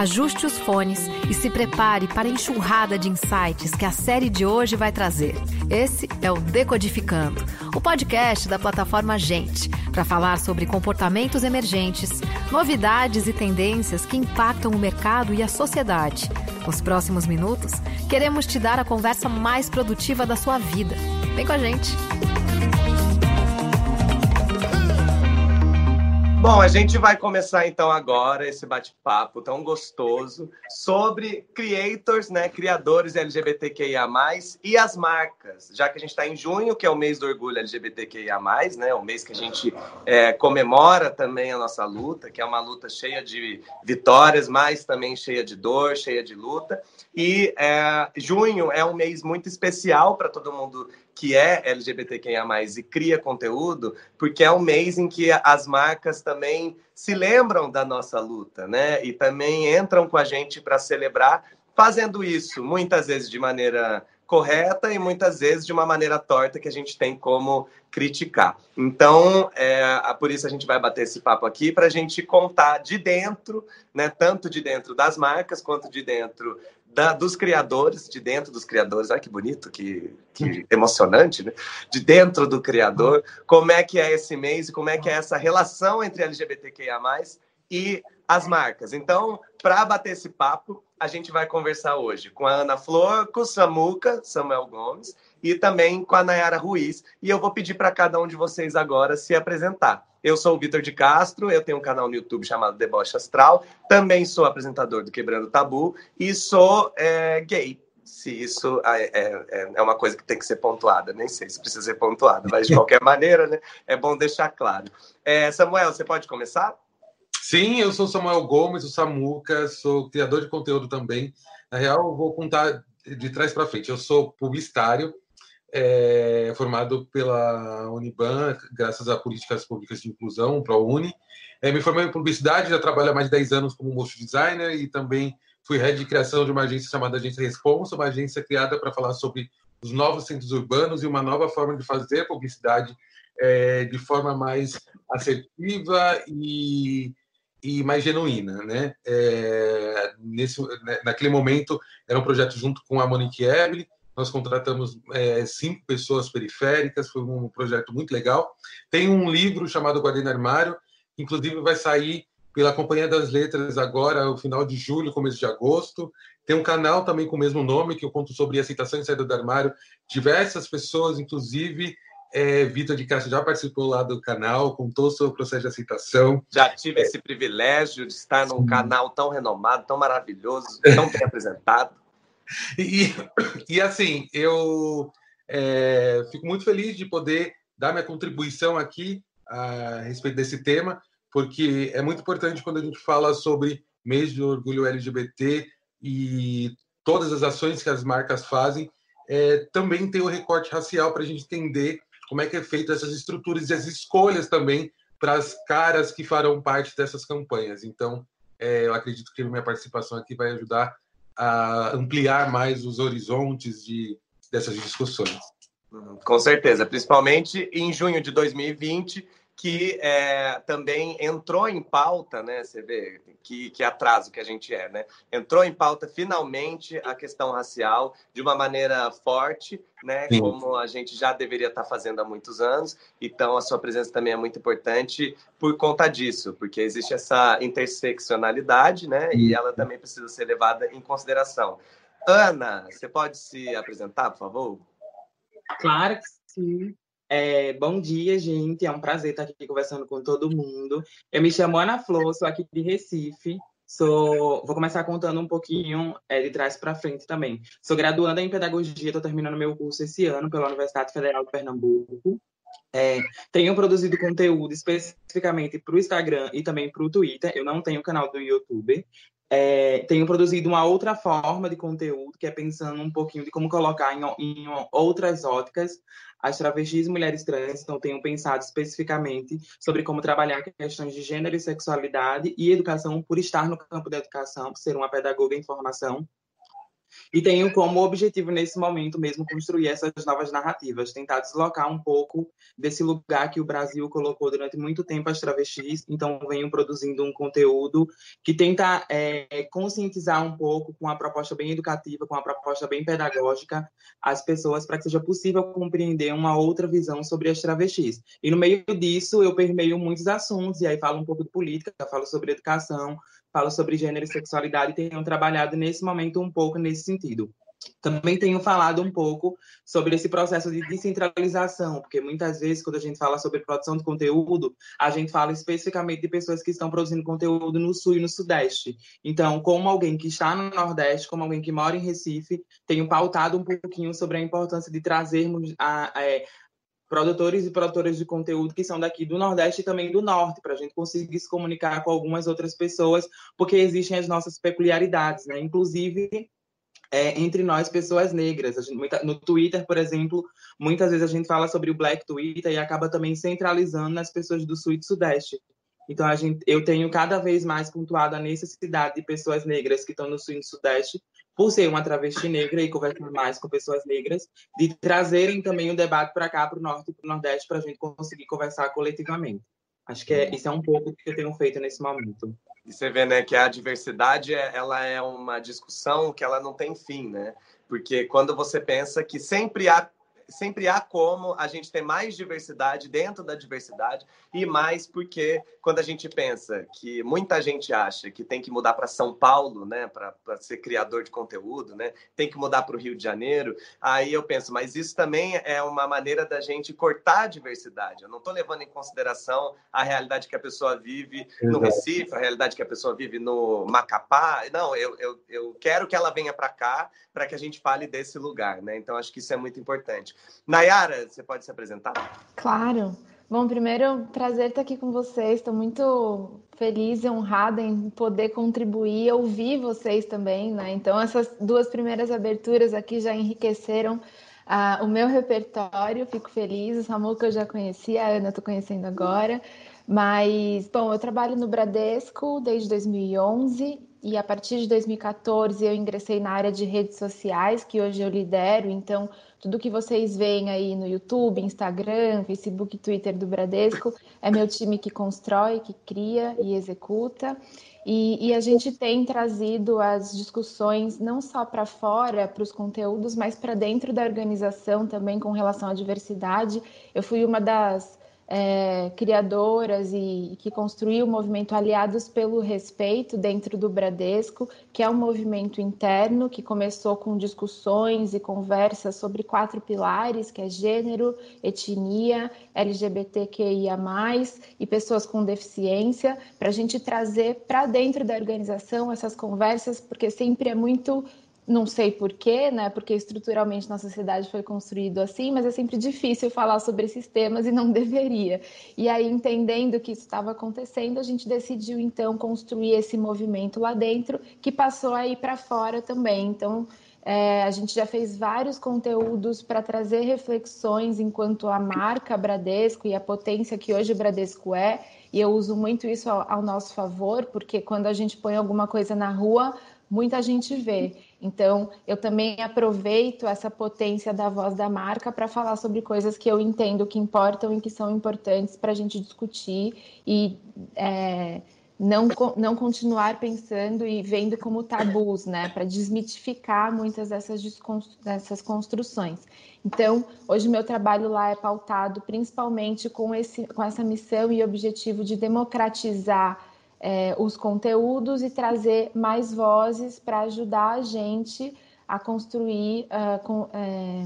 Ajuste os fones e se prepare para a enxurrada de insights que a série de hoje vai trazer. Esse é o Decodificando, o podcast da plataforma Gente, para falar sobre comportamentos emergentes, novidades e tendências que impactam o mercado e a sociedade. Nos próximos minutos, queremos te dar a conversa mais produtiva da sua vida. Vem com a gente! Bom, a gente vai começar então agora esse bate-papo tão gostoso sobre creators, né, criadores LGBTQIA+, e as marcas, já que a gente está em junho, que é o mês do orgulho LGBTQIA+, né, o mês que a gente é, comemora também a nossa luta, que é uma luta cheia de vitórias, mas também cheia de dor, cheia de luta, e é, junho é um mês muito especial para todo mundo que é LGBTQIA+, e cria conteúdo, porque é um mês em que as marcas também se lembram da nossa luta, né? E também entram com a gente para celebrar, fazendo isso muitas vezes de maneira correta e muitas vezes de uma maneira torta que a gente tem como criticar. Então, é, por isso a gente vai bater esse papo aqui para a gente contar de dentro, né, tanto de dentro das marcas quanto de dentro da, dos criadores, de dentro dos criadores, olha que bonito, que, que emocionante, né? De dentro do criador, como é que é esse mês e como é que é essa relação entre LGBTQIA+, e as marcas. Então, para bater esse papo, a gente vai conversar hoje com a Ana Flor, com o Samuca, Samuel Gomes, e também com a Nayara Ruiz. E eu vou pedir para cada um de vocês agora se apresentar. Eu sou o Vitor de Castro, eu tenho um canal no YouTube chamado Deboche Astral, também sou apresentador do Quebrando Tabu e sou é, gay. Se isso é, é, é, uma coisa que tem que ser pontuada, nem sei se precisa ser pontuada, mas de qualquer maneira, né, é bom deixar claro. É, Samuel, você pode começar? Sim, eu sou Samuel Gomes, o Samuca, sou criador de conteúdo também. Na real, eu vou contar de trás para frente. Eu sou publicitário, é, formado pela Uniban, graças a políticas públicas de inclusão, ProUni. É, me formei em publicidade, já trabalho há mais de 10 anos como motion designer e também fui head de criação de uma agência chamada Agência Responsa, uma agência criada para falar sobre os novos centros urbanos e uma nova forma de fazer publicidade é, de forma mais assertiva e, e mais genuína, né? É, nesse, né, naquele momento era um projeto junto com a Monique Eble, nós contratamos é, cinco pessoas periféricas, foi um projeto muito legal. Tem um livro chamado Guardiã Armário, que inclusive vai sair pela Companhia das Letras agora, no final de julho, começo de agosto. Tem um canal também com o mesmo nome, que eu conto sobre aceitação e saída do armário. Diversas pessoas, inclusive é, Vitor de Castro já participou lá do canal, contou sobre o processo de aceitação. Já tive é. esse privilégio de estar num canal tão renomado, tão maravilhoso, tão bem apresentado. E, e assim, eu é, fico muito feliz de poder dar minha contribuição aqui a respeito desse tema, porque é muito importante quando a gente fala sobre mês de orgulho LGBT e todas as ações que as marcas fazem, é, também ter o recorte racial para a gente entender como é que é feito essas estruturas e as escolhas também para as caras que farão parte dessas campanhas. Então, é, eu acredito que minha participação aqui vai ajudar a ampliar mais os horizontes de, dessas discussões. Com certeza, principalmente em junho de 2020, que é, também entrou em pauta, né? Você vê que, que atraso que a gente é, né? Entrou em pauta finalmente a questão racial de uma maneira forte, né? Sim. Como a gente já deveria estar fazendo há muitos anos. Então, a sua presença também é muito importante por conta disso, porque existe essa interseccionalidade, né? E ela também precisa ser levada em consideração. Ana, você pode se apresentar, por favor? Claro que sim. É, bom dia, gente. É um prazer estar aqui conversando com todo mundo. Eu me chamo Ana Flor, sou aqui de Recife. Sou, vou começar contando um pouquinho é, de trás para frente também. Sou graduanda em pedagogia, estou terminando meu curso esse ano pela Universidade Federal de Pernambuco. É, tenho produzido conteúdo especificamente para o Instagram e também para o Twitter. Eu não tenho canal do YouTube. É, tenho produzido uma outra forma de conteúdo, que é pensando um pouquinho de como colocar em, em outras óticas as travestis e mulheres trans. Então, tenho pensado especificamente sobre como trabalhar questões de gênero e sexualidade e educação por estar no campo da educação, por ser uma pedagoga em formação. E tenho como objetivo, nesse momento mesmo, construir essas novas narrativas, tentar deslocar um pouco desse lugar que o Brasil colocou durante muito tempo as travestis. Então, venho produzindo um conteúdo que tenta é, conscientizar um pouco, com uma proposta bem educativa, com uma proposta bem pedagógica, as pessoas, para que seja possível compreender uma outra visão sobre as travestis. E no meio disso, eu permeio muitos assuntos, e aí falo um pouco de política, falo sobre educação, falo sobre gênero e sexualidade, e tenho trabalhado nesse momento um pouco nesse sentido. Também tenho falado um pouco sobre esse processo de descentralização, porque muitas vezes, quando a gente fala sobre produção de conteúdo, a gente fala especificamente de pessoas que estão produzindo conteúdo no Sul e no Sudeste. Então, como alguém que está no Nordeste, como alguém que mora em Recife, tenho pautado um pouquinho sobre a importância de trazermos a, a, é, produtores e produtoras de conteúdo que são daqui do Nordeste e também do Norte, para a gente conseguir se comunicar com algumas outras pessoas, porque existem as nossas peculiaridades, né? Inclusive é, entre nós, pessoas negras. Gente, muita, no Twitter, por exemplo, muitas vezes a gente fala sobre o Black Twitter e acaba também centralizando nas pessoas do Sul e do Sudeste. Então, a gente, eu tenho cada vez mais pontuado a necessidade de pessoas negras que estão no Sul e no Sudeste, por ser uma travesti negra e conversar mais com pessoas negras, de trazerem também o debate para cá, para o Norte e para o Nordeste, para a gente conseguir conversar coletivamente. Acho que é, isso é um pouco que eu tenho feito nesse momento. E você vê, né, que a diversidade é, ela é uma discussão que ela não tem fim, né? Porque quando você pensa que sempre há sempre há como a gente ter mais diversidade dentro da diversidade e mais porque quando a gente pensa que muita gente acha que tem que mudar para São Paulo, né, para ser criador de conteúdo, né, tem que mudar para o Rio de Janeiro, aí eu penso, mas isso também é uma maneira da gente cortar a diversidade. Eu não estou levando em consideração a realidade que a pessoa vive no Recife, a realidade que a pessoa vive no Macapá. Não, eu, eu, eu quero que ela venha para cá para que a gente fale desse lugar, né? Então acho que isso é muito importante. Nayara, você pode se apresentar? Claro. Bom, primeiro, prazer estar aqui com vocês. Estou muito feliz e honrada em poder contribuir ouvir vocês também, né? Então, essas duas primeiras aberturas aqui já enriqueceram uh, o meu repertório. Fico feliz. O Samuca eu já conhecia, a Ana estou conhecendo agora. Mas, bom, eu trabalho no Bradesco desde 2011 e a partir de 2014 eu ingressei na área de redes sociais, que hoje eu lidero. Então, tudo que vocês veem aí no YouTube, Instagram, Facebook, Twitter do Bradesco é meu time que constrói, que cria e executa. E, e a gente tem trazido as discussões não só para fora, para os conteúdos, mas para dentro da organização também com relação à diversidade. Eu fui uma das é, criadoras e, que construiu o movimento Aliados pelo Respeito dentro do Bradesco, que é um movimento interno que começou com discussões e conversas sobre quatro pilares, que é gênero, etnia, LGBTQIA+, e pessoas com deficiência, para a gente trazer para dentro da organização essas conversas, porque sempre é muito não sei porquê, né? Porque estruturalmente nossa sociedade foi construído assim, mas é sempre difícil falar sobre esses temas e não deveria. E aí, entendendo que isso estava acontecendo, a gente decidiu então construir esse movimento lá dentro, que passou aí para fora também. Então, é, a gente já fez vários conteúdos para trazer reflexões enquanto a marca Bradesco e a potência que hoje o Bradesco é. E eu uso muito isso ao, ao nosso favor, porque quando a gente põe alguma coisa na rua, muita gente vê. Então, eu também aproveito essa potência da voz da marca para falar sobre coisas que eu entendo que importam e que são importantes para a gente discutir e é, não, não continuar pensando e vendo como tabus, né? Para desmitificar muitas dessas, dessas construções. Então, hoje meu trabalho lá é pautado principalmente com, esse, com essa missão e objetivo de democratizar é, os conteúdos e trazer mais vozes para ajudar a gente a construir uh, com, é,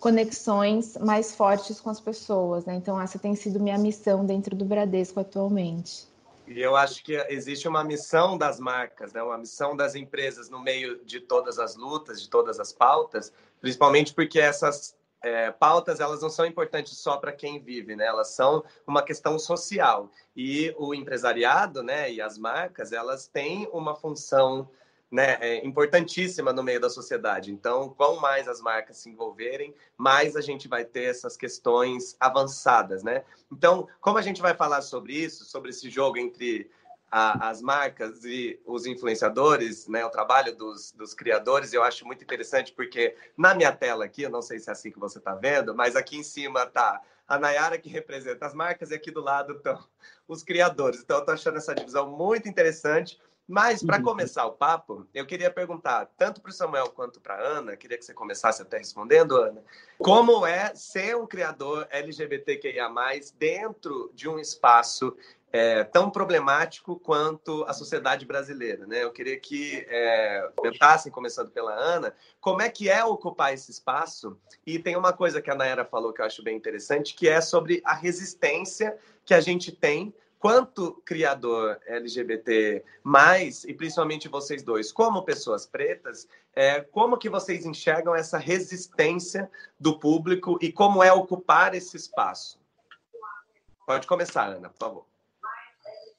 conexões mais fortes com as pessoas. Né? Então, essa tem sido minha missão dentro do Bradesco atualmente. E eu acho que existe uma missão das marcas, né? uma missão das empresas no meio de todas as lutas, de todas as pautas, principalmente porque essas é, pautas elas não são importantes só para quem vive, né? Elas são uma questão social e o empresariado, né? E as marcas elas têm uma função né, é, importantíssima no meio da sociedade. Então, quanto mais as marcas se envolverem, mais a gente vai ter essas questões avançadas, né? Então, como a gente vai falar sobre isso, sobre esse jogo entre a, as marcas e os influenciadores, né, o trabalho dos, dos criadores, eu acho muito interessante, porque na minha tela aqui, eu não sei se é assim que você está vendo, mas aqui em cima está a Nayara, que representa as marcas, e aqui do lado estão os criadores. Então, eu estou achando essa divisão muito interessante. Mas, para uhum. começar o papo, eu queria perguntar, tanto para o Samuel quanto para a Ana, queria que você começasse até respondendo, Ana, como é ser um criador LGBTQIA, dentro de um espaço é, tão problemático quanto a sociedade brasileira. Né? Eu queria que é, comentassem, começando pela Ana, como é que é ocupar esse espaço. E tem uma coisa que a Nayara falou que eu acho bem interessante, que é sobre a resistência que a gente tem quanto criador LGBT, mais, e principalmente vocês dois, como pessoas pretas, é, como que vocês enxergam essa resistência do público e como é ocupar esse espaço? Pode começar, Ana, por favor.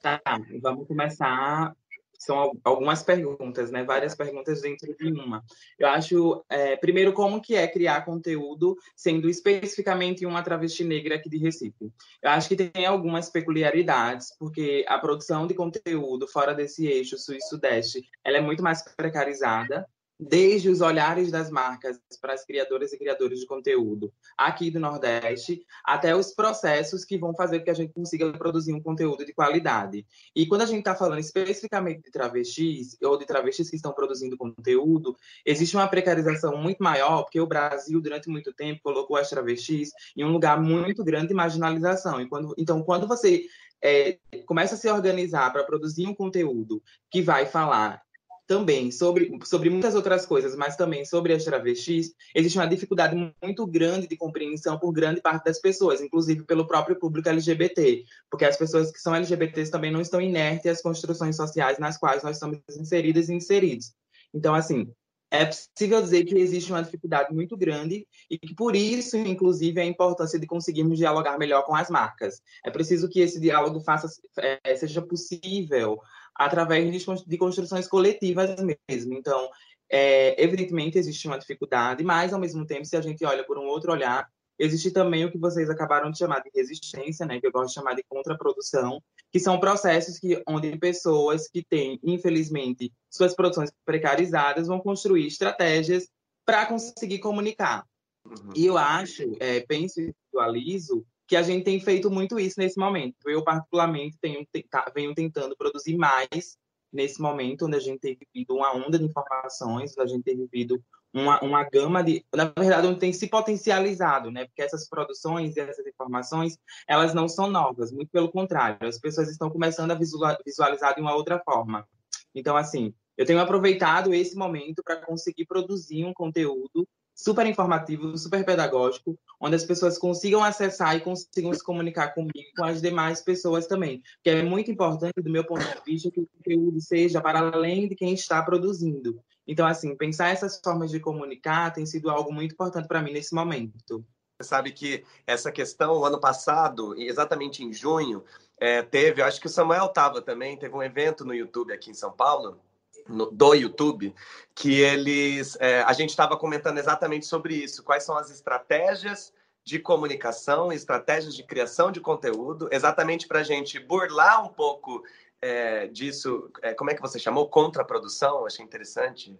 Tá, vamos começar. São algumas perguntas, né? Várias perguntas dentro de uma. Eu acho, é, primeiro, como que é criar conteúdo sendo especificamente uma travesti negra aqui de Recife? Eu acho que tem algumas peculiaridades, porque a produção de conteúdo fora desse eixo sul e sudeste, ela é muito mais precarizada, desde os olhares das marcas para as criadoras e criadores de conteúdo aqui do Nordeste, até os processos que vão fazer com que a gente consiga produzir um conteúdo de qualidade. E quando a gente está falando especificamente de travestis, ou de travestis que estão produzindo conteúdo, existe uma precarização muito maior, porque o Brasil, durante muito tempo, colocou as travestis em um lugar muito grande de marginalização. Quando, então, quando você é, começa a se organizar para produzir um conteúdo que vai falar também sobre, sobre muitas outras coisas, mas também sobre as travestis, existe uma dificuldade muito grande de compreensão por grande parte das pessoas, inclusive pelo próprio público LGBT, porque as pessoas que são LGBTs também não estão inertes às construções sociais nas quais nós estamos inseridas e inseridos. Então, assim, é possível dizer que existe uma dificuldade muito grande e que por isso, inclusive, a importância de conseguirmos dialogar melhor com as marcas. É preciso que esse diálogo faça, é, seja possível através de construções coletivas mesmo. Então, é, evidentemente, existe uma dificuldade, mas, ao mesmo tempo, se a gente olha por um outro olhar, existe também o que vocês acabaram de chamar de resistência, né, que eu gosto de chamar de contraprodução, que são processos que, onde pessoas que têm, infelizmente, suas produções precarizadas vão construir estratégias para conseguir comunicar. Uhum. E eu acho, é, penso e visualizo que a gente tem feito muito isso nesse momento. Eu, particularmente, tenho, tá, venho tentando produzir mais nesse momento, onde a gente tem vivido uma onda de informações, onde a gente tem vivido uma, uma gama de... Na verdade, onde tem se potencializado, né? Porque essas produções e essas informações, elas não são novas, muito pelo contrário. As pessoas estão começando a visualizar de uma outra forma. Então, assim, eu tenho aproveitado esse momento para conseguir produzir um conteúdo super informativo, super pedagógico, onde as pessoas consigam acessar e consigam se comunicar comigo com as demais pessoas também. Que é muito importante, do meu ponto de vista, que o conteúdo seja para além de quem está produzindo. Então, assim, pensar essas formas de comunicar tem sido algo muito importante para mim nesse momento. Você sabe que essa questão, ano passado, exatamente em junho, é, teve, acho que o Samuel estava também, teve um evento no YouTube aqui em São Paulo, no, do YouTube, que eles. É, a gente estava comentando exatamente sobre isso. Quais são as estratégias de comunicação, estratégias de criação de conteúdo, exatamente para a gente burlar um pouco é, disso. É, como é que você chamou? Contraprodução? Achei interessante.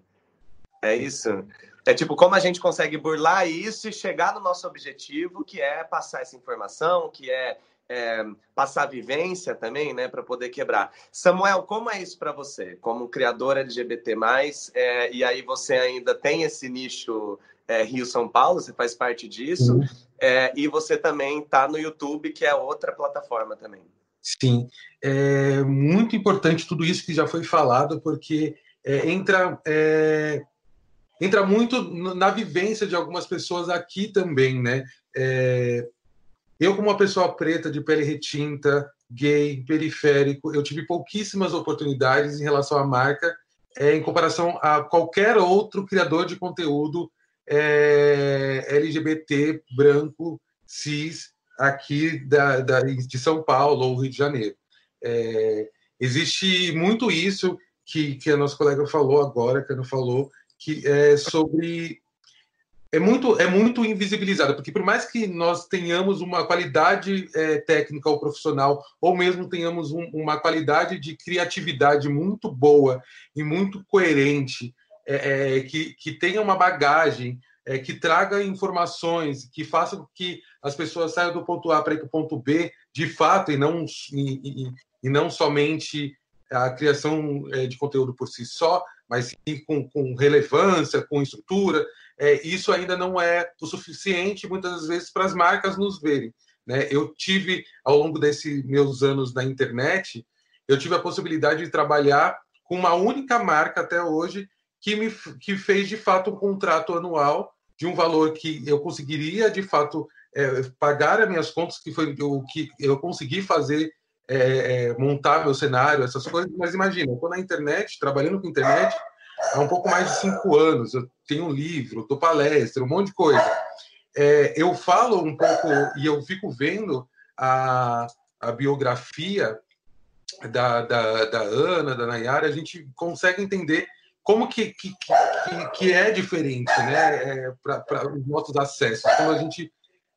É isso. É tipo, como a gente consegue burlar isso e chegar no nosso objetivo, que é passar essa informação, que é é, passar vivência também, né, para poder quebrar. Samuel, como é isso para você, como criador LGBT+, é, e aí você ainda tem esse nicho é, Rio-São Paulo, você faz parte disso, uhum. É, e você também está no YouTube, que é outra plataforma também. Sim, é muito importante tudo isso que já foi falado, porque é, entra é, entra muito na vivência de algumas pessoas aqui também, né? É, eu, como uma pessoa preta, de pele retinta, gay, periférico, eu tive pouquíssimas oportunidades em relação à marca, é, em comparação a qualquer outro criador de conteúdo é, LGBT, branco, cis, aqui da, da, de São Paulo ou Rio de Janeiro. É, existe muito isso que, que a nossa colega falou agora, que não falou, que é sobre é muito, é muito invisibilizada, porque por mais que nós tenhamos uma qualidade é, técnica ou profissional, ou mesmo tenhamos um, uma qualidade de criatividade muito boa e muito coerente, é, é, que, que tenha uma bagagem, é, que traga informações, que faça com que as pessoas saiam do ponto A para ir para o ponto B, de fato, e não, e, e, e não somente a criação é, de conteúdo por si só, mas sim com, com relevância, com estrutura, é, isso ainda não é o suficiente, muitas vezes, para as marcas nos verem. Né? Eu tive, ao longo desses meus anos na internet, eu tive a possibilidade de trabalhar com uma única marca até hoje que me que fez de fato um contrato anual de um valor que eu conseguiria de fato é, pagar as minhas contas, que foi o que eu consegui fazer é, é, montar meu cenário, essas coisas, mas imagina, estou na internet, trabalhando com internet há um pouco mais de cinco anos, eu tenho um livro, dou palestra, um monte de coisa. É, eu falo um pouco e eu fico vendo a, a biografia da, da, da Ana, da Nayara, a gente consegue entender como que, que, que, que é diferente né, é, para os nossos acessos. Quando a gente.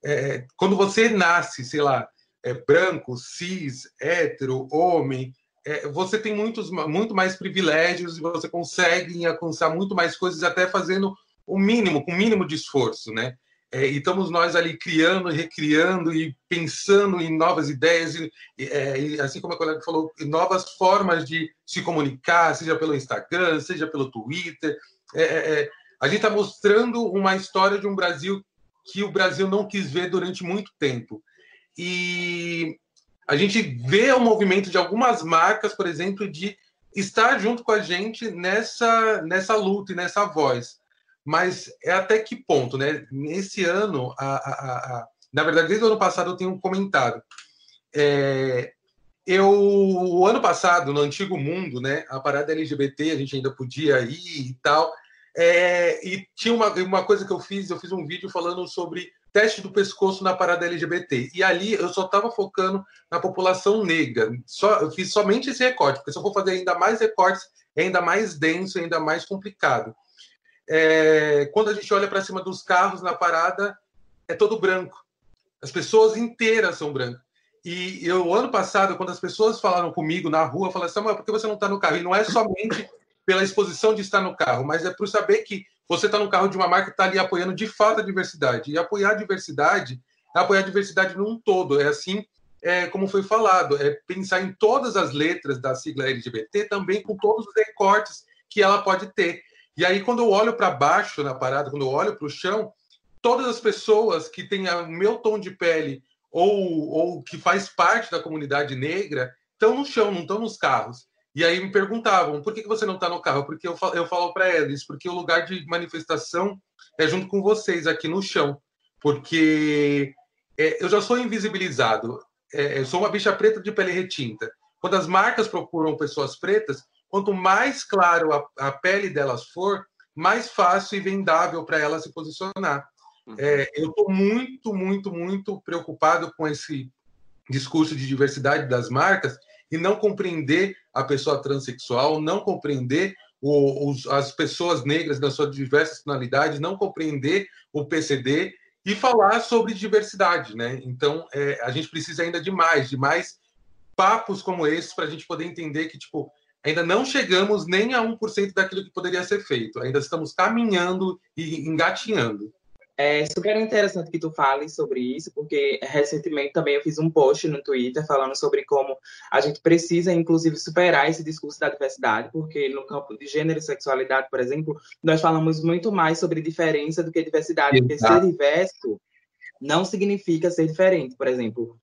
É, quando você nasce, sei lá, é, branco, cis, hétero, homem, é, você tem muitos, muito mais privilégios e você consegue alcançar muito mais coisas até fazendo o mínimo, com o mínimo de esforço, né? É, e estamos nós ali criando, recriando e pensando em novas ideias, e, é, e, assim como a colega falou, novas formas de se comunicar, seja pelo Instagram, seja pelo Twitter. É, é, é a gente está mostrando uma história de um Brasil que o Brasil não quis ver durante muito tempo. E a gente vê o movimento de algumas marcas, por exemplo, de estar junto com a gente nessa, nessa luta e nessa voz. Mas é até que ponto, né? Nesse ano, a, a, a, na verdade, desde o ano passado eu tenho um comentário. É, eu, o ano passado, no antigo mundo, né, a parada LGBT, a gente ainda podia ir e tal. É, e tinha uma, uma coisa que eu fiz, eu fiz um vídeo falando sobre teste do pescoço na parada LGBT. E ali eu só estava focando na população negra. Só, eu fiz somente esse recorte, porque se eu for fazer ainda mais recortes, é ainda mais denso, é ainda mais complicado. É, quando a gente olha para cima dos carros na parada, é todo branco. As pessoas inteiras são brancas. E eu, ano passado, quando as pessoas falaram comigo na rua, falaram assim, por que você não está no carro? E não é somente pela exposição de estar no carro, mas é por saber que você está no carro de uma marca que está ali apoiando de fato a diversidade. E apoiar a diversidade é apoiar a diversidade num todo. É assim é, como foi falado, é pensar em todas as letras da sigla LGBT, também com todos os recortes que ela pode ter. E aí, quando eu olho para baixo na parada, quando eu olho para o chão, todas as pessoas que têm o meu tom de pele ou, ou que faz parte da comunidade negra estão no chão, não estão nos carros. E aí me perguntavam, por que, você não está no carro? Porque eu falo, eu falo para eles, porque o lugar de manifestação é junto com vocês, aqui no chão. Porque é, eu já sou invisibilizado, é, eu sou uma bicha preta de pele retinta. Quando as marcas procuram pessoas pretas, quanto mais claro a, a pele delas for, mais fácil e vendável para elas se posicionar. Uhum. É, eu estou muito, muito, muito preocupado com esse discurso de diversidade das marcas e não compreender a pessoa transexual, não compreender o, os, as pessoas negras nas suas diversas tonalidades, não compreender o PCD e falar sobre diversidade, né? Então, é, a gente precisa ainda de mais, de mais papos como esses para a gente poder entender que, tipo, ainda não chegamos nem a 1% daquilo que poderia ser feito. Ainda estamos caminhando e engatinhando. É super interessante que tu fale sobre isso, porque recentemente também eu fiz um post no Twitter falando sobre como a gente precisa, inclusive, superar esse discurso da diversidade, porque no campo de gênero e sexualidade, por exemplo, nós falamos muito mais sobre diferença do que diversidade, Exato. porque ser diverso não significa ser diferente. Por exemplo,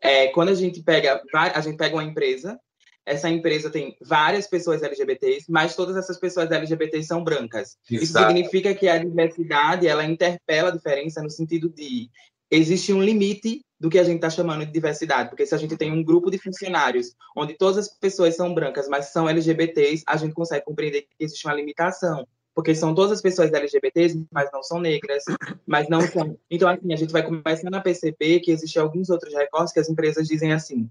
é, quando a gente pega a gente pega uma empresa essa empresa tem várias pessoas LGBTs, mas todas essas pessoas LGBTs são brancas. Exato. Isso significa que a diversidade, ela interpela a diferença no sentido de existe um limite do que a gente está chamando de diversidade, porque se a gente tem um grupo de funcionários onde todas as pessoas são brancas, mas são LGBTs, a gente consegue compreender que existe uma limitação, porque são todas as pessoas LGBTs, mas não são negras, mas não são. Então, assim, a gente vai começando a perceber que existem alguns outros recortes que as empresas dizem assim: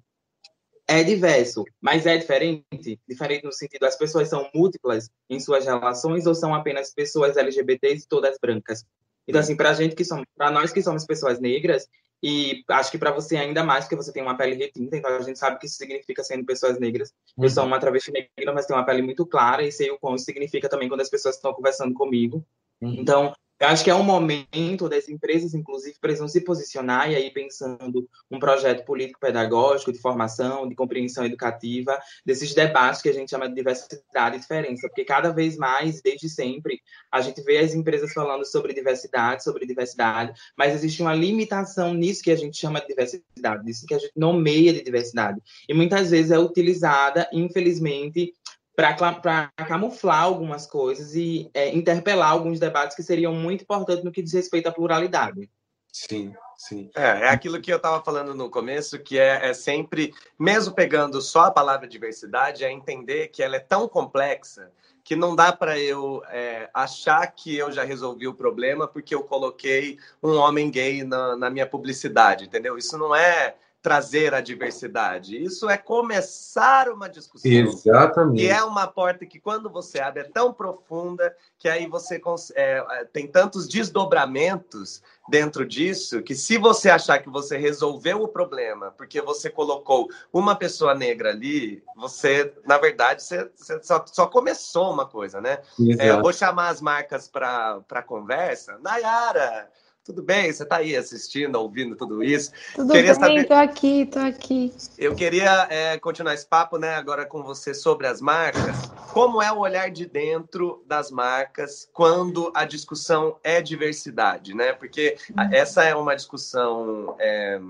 é diverso, mas é diferente? Diferente no sentido, as pessoas são múltiplas em suas relações ou são apenas pessoas LGBTs e todas brancas? Então, assim, para gente que somos, para nós que somos pessoas negras, e acho que para você ainda mais, porque você tem uma pele retinta, então a gente sabe o que isso significa sendo pessoas negras. Eu sou uma travesti negra, mas tenho uma pele muito clara, e sei o quão isso significa também quando as pessoas estão conversando comigo. Uhum. Então, eu acho que é um momento das empresas, inclusive, precisam se posicionar e aí pensando um projeto político-pedagógico de formação, de compreensão educativa, desses debates que a gente chama de diversidade e diferença, porque cada vez mais, desde sempre, a gente vê as empresas falando sobre diversidade, sobre diversidade, mas existe uma limitação nisso que a gente chama de diversidade, nisso que a gente nomeia de diversidade. E muitas vezes é utilizada, infelizmente, para camuflar algumas coisas e é, interpelar alguns debates que seriam muito importantes no que diz respeito à pluralidade. Sim, sim. É, é aquilo que eu estava falando no começo, que é, é, sempre, mesmo pegando só a palavra diversidade, é entender que ela é tão complexa que não dá para eu é, achar que eu já resolvi o problema porque eu coloquei um homem gay na, na minha publicidade, entendeu? Isso não é trazer a diversidade. Isso é começar uma discussão. Exatamente. E é uma porta que, quando você abre, é tão profunda que aí você é, é, tem tantos desdobramentos dentro disso que, se você achar que você resolveu o problema porque você colocou uma pessoa negra ali, você, na verdade, você, você só, só, começou uma coisa, né? É, eu vou chamar as marcas para conversa. Nayara, tudo bem? Você está aí assistindo, ouvindo tudo isso? Tudo queria bem, estou aqui, estou aqui. Eu queria é, continuar esse papo, né, agora com você sobre as marcas. Como é o olhar de dentro das marcas quando a discussão é diversidade, né? Porque essa é uma discussão é,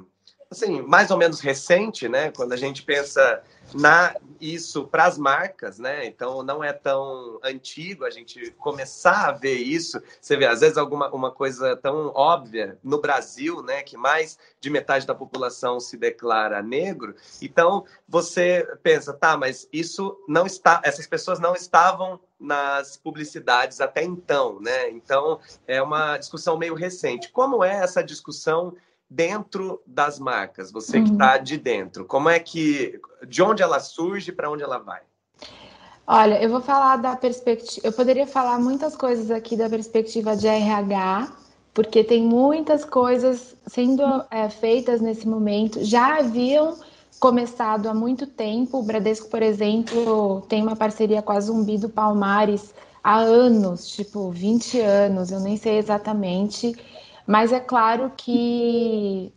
assim, mais ou menos recente, né? Quando a gente pensa na isso para as marcas, né? Então não é tão antigo a gente começar a ver isso. Você vê, às vezes, alguma uma coisa tão óbvia no Brasil, né? Que mais de metade da população se declara negro. Então você pensa, tá, mas isso não está, essas pessoas não estavam nas publicidades até então, né? Então é uma discussão meio recente. Como é essa discussão? Dentro das marcas, você que está uhum. de dentro, como é que, de onde ela surge, para onde ela vai? Olha, eu vou falar da perspectiva, eu poderia falar muitas coisas aqui da perspectiva de RH, porque tem muitas coisas sendo é, feitas nesse momento, já haviam começado há muito tempo, o Bradesco, por exemplo, tem uma parceria com a Zumbi do Palmares há anos, tipo 20 anos, eu nem sei exatamente, mas é claro que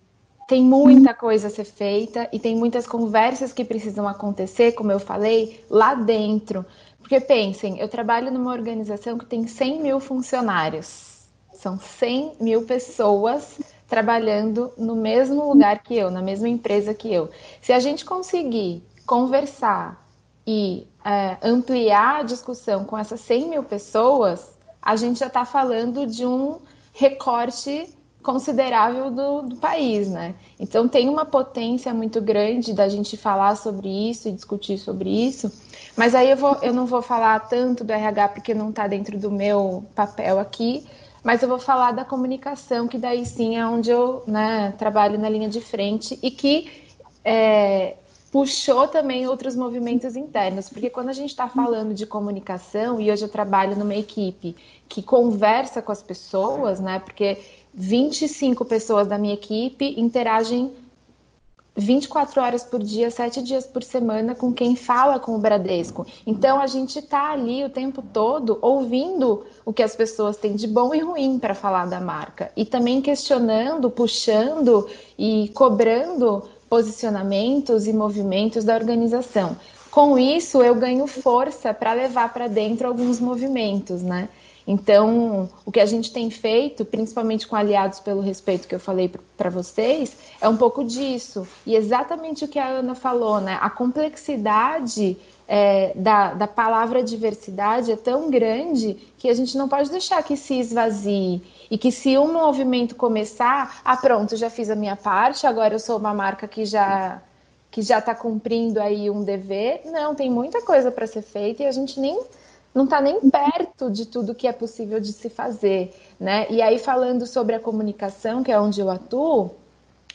tem muita coisa a ser feita e tem muitas conversas que precisam acontecer, como eu falei, lá dentro. Porque pensem, eu trabalho numa organização que tem 100 mil funcionários. São 100 mil pessoas trabalhando no mesmo lugar que eu, na mesma empresa que eu. Se a gente conseguir conversar e é, ampliar a discussão com essas 100 mil pessoas, a gente já está falando de um recorte considerável do, do, país, né? Então tem uma potência muito grande da gente falar sobre isso e discutir sobre isso, mas aí eu, vou, eu não vou falar tanto do RH porque não está dentro do meu papel aqui, mas eu vou falar da comunicação, que daí sim é onde eu né, trabalho na linha de frente e que é, puxou também outros movimentos internos, porque quando a gente está falando de comunicação, e hoje eu trabalho numa equipe que conversa com as pessoas, né? Porque 25 pessoas da minha equipe interagem 24 horas por dia, 7 dias por semana com quem fala com o Bradesco. Então a gente está ali o tempo todo ouvindo o que as pessoas têm de bom e ruim para falar da marca e também questionando, puxando e cobrando posicionamentos e movimentos da organização. Com isso, eu ganho força para levar para dentro alguns movimentos, né? Então, o que a gente tem feito, principalmente com aliados pelo respeito que eu falei para vocês, é um pouco disso. E exatamente o que a Ana falou, né? A complexidade é, da, da palavra diversidade é tão grande que a gente não pode deixar que se esvazie. E que se um movimento começar, ah, pronto, já fiz a minha parte, agora eu sou uma marca que já que já está cumprindo aí um dever. Não, tem muita coisa para ser feita e a gente nem não está nem perto de tudo que é possível de se fazer, né? E aí falando sobre a comunicação, que é onde eu atuo,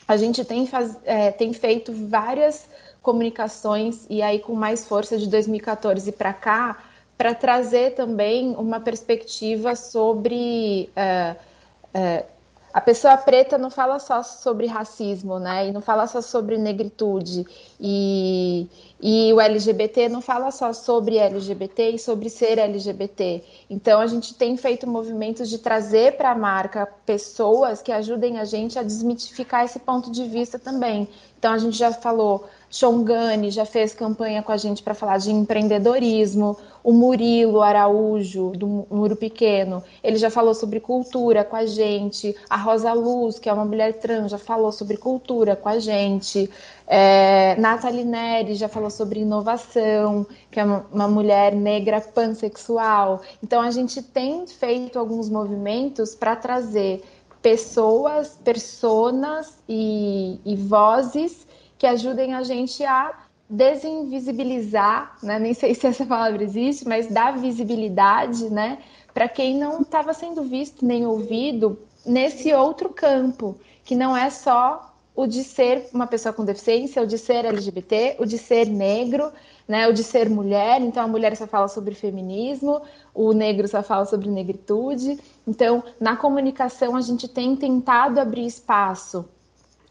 a gente tem, faz, é, tem feito várias comunicações e aí com mais força de 2014 para cá para trazer também uma perspectiva sobre uh, é, a pessoa preta não fala só sobre racismo, né? E não fala só sobre negritude. E, e o LGBT não fala só sobre LGBT e sobre ser LGBT. Então a gente tem feito movimentos de trazer para a marca pessoas que ajudem a gente a desmitificar esse ponto de vista também. Então a gente já falou Xongani já fez campanha com a gente para falar de empreendedorismo. O Murilo Araújo, do Muro Pequeno, ele já falou sobre cultura com a gente. A Rosa Luz, que é uma mulher trans, já falou sobre cultura com a gente. É, Nathalie Neri já falou sobre inovação, que é uma mulher negra pansexual. Então, a gente tem feito alguns movimentos para trazer pessoas, personas e, e vozes que ajudem a gente a desinvisibilizar, né? nem sei se essa palavra existe, mas dar visibilidade né? para quem não estava sendo visto nem ouvido nesse outro campo, que não é só o de ser uma pessoa com deficiência, o de ser LGBT, o de ser negro, né, o de ser mulher. Então, a mulher só fala sobre feminismo, o negro só fala sobre negritude. Então, na comunicação, a gente tem tentado abrir espaço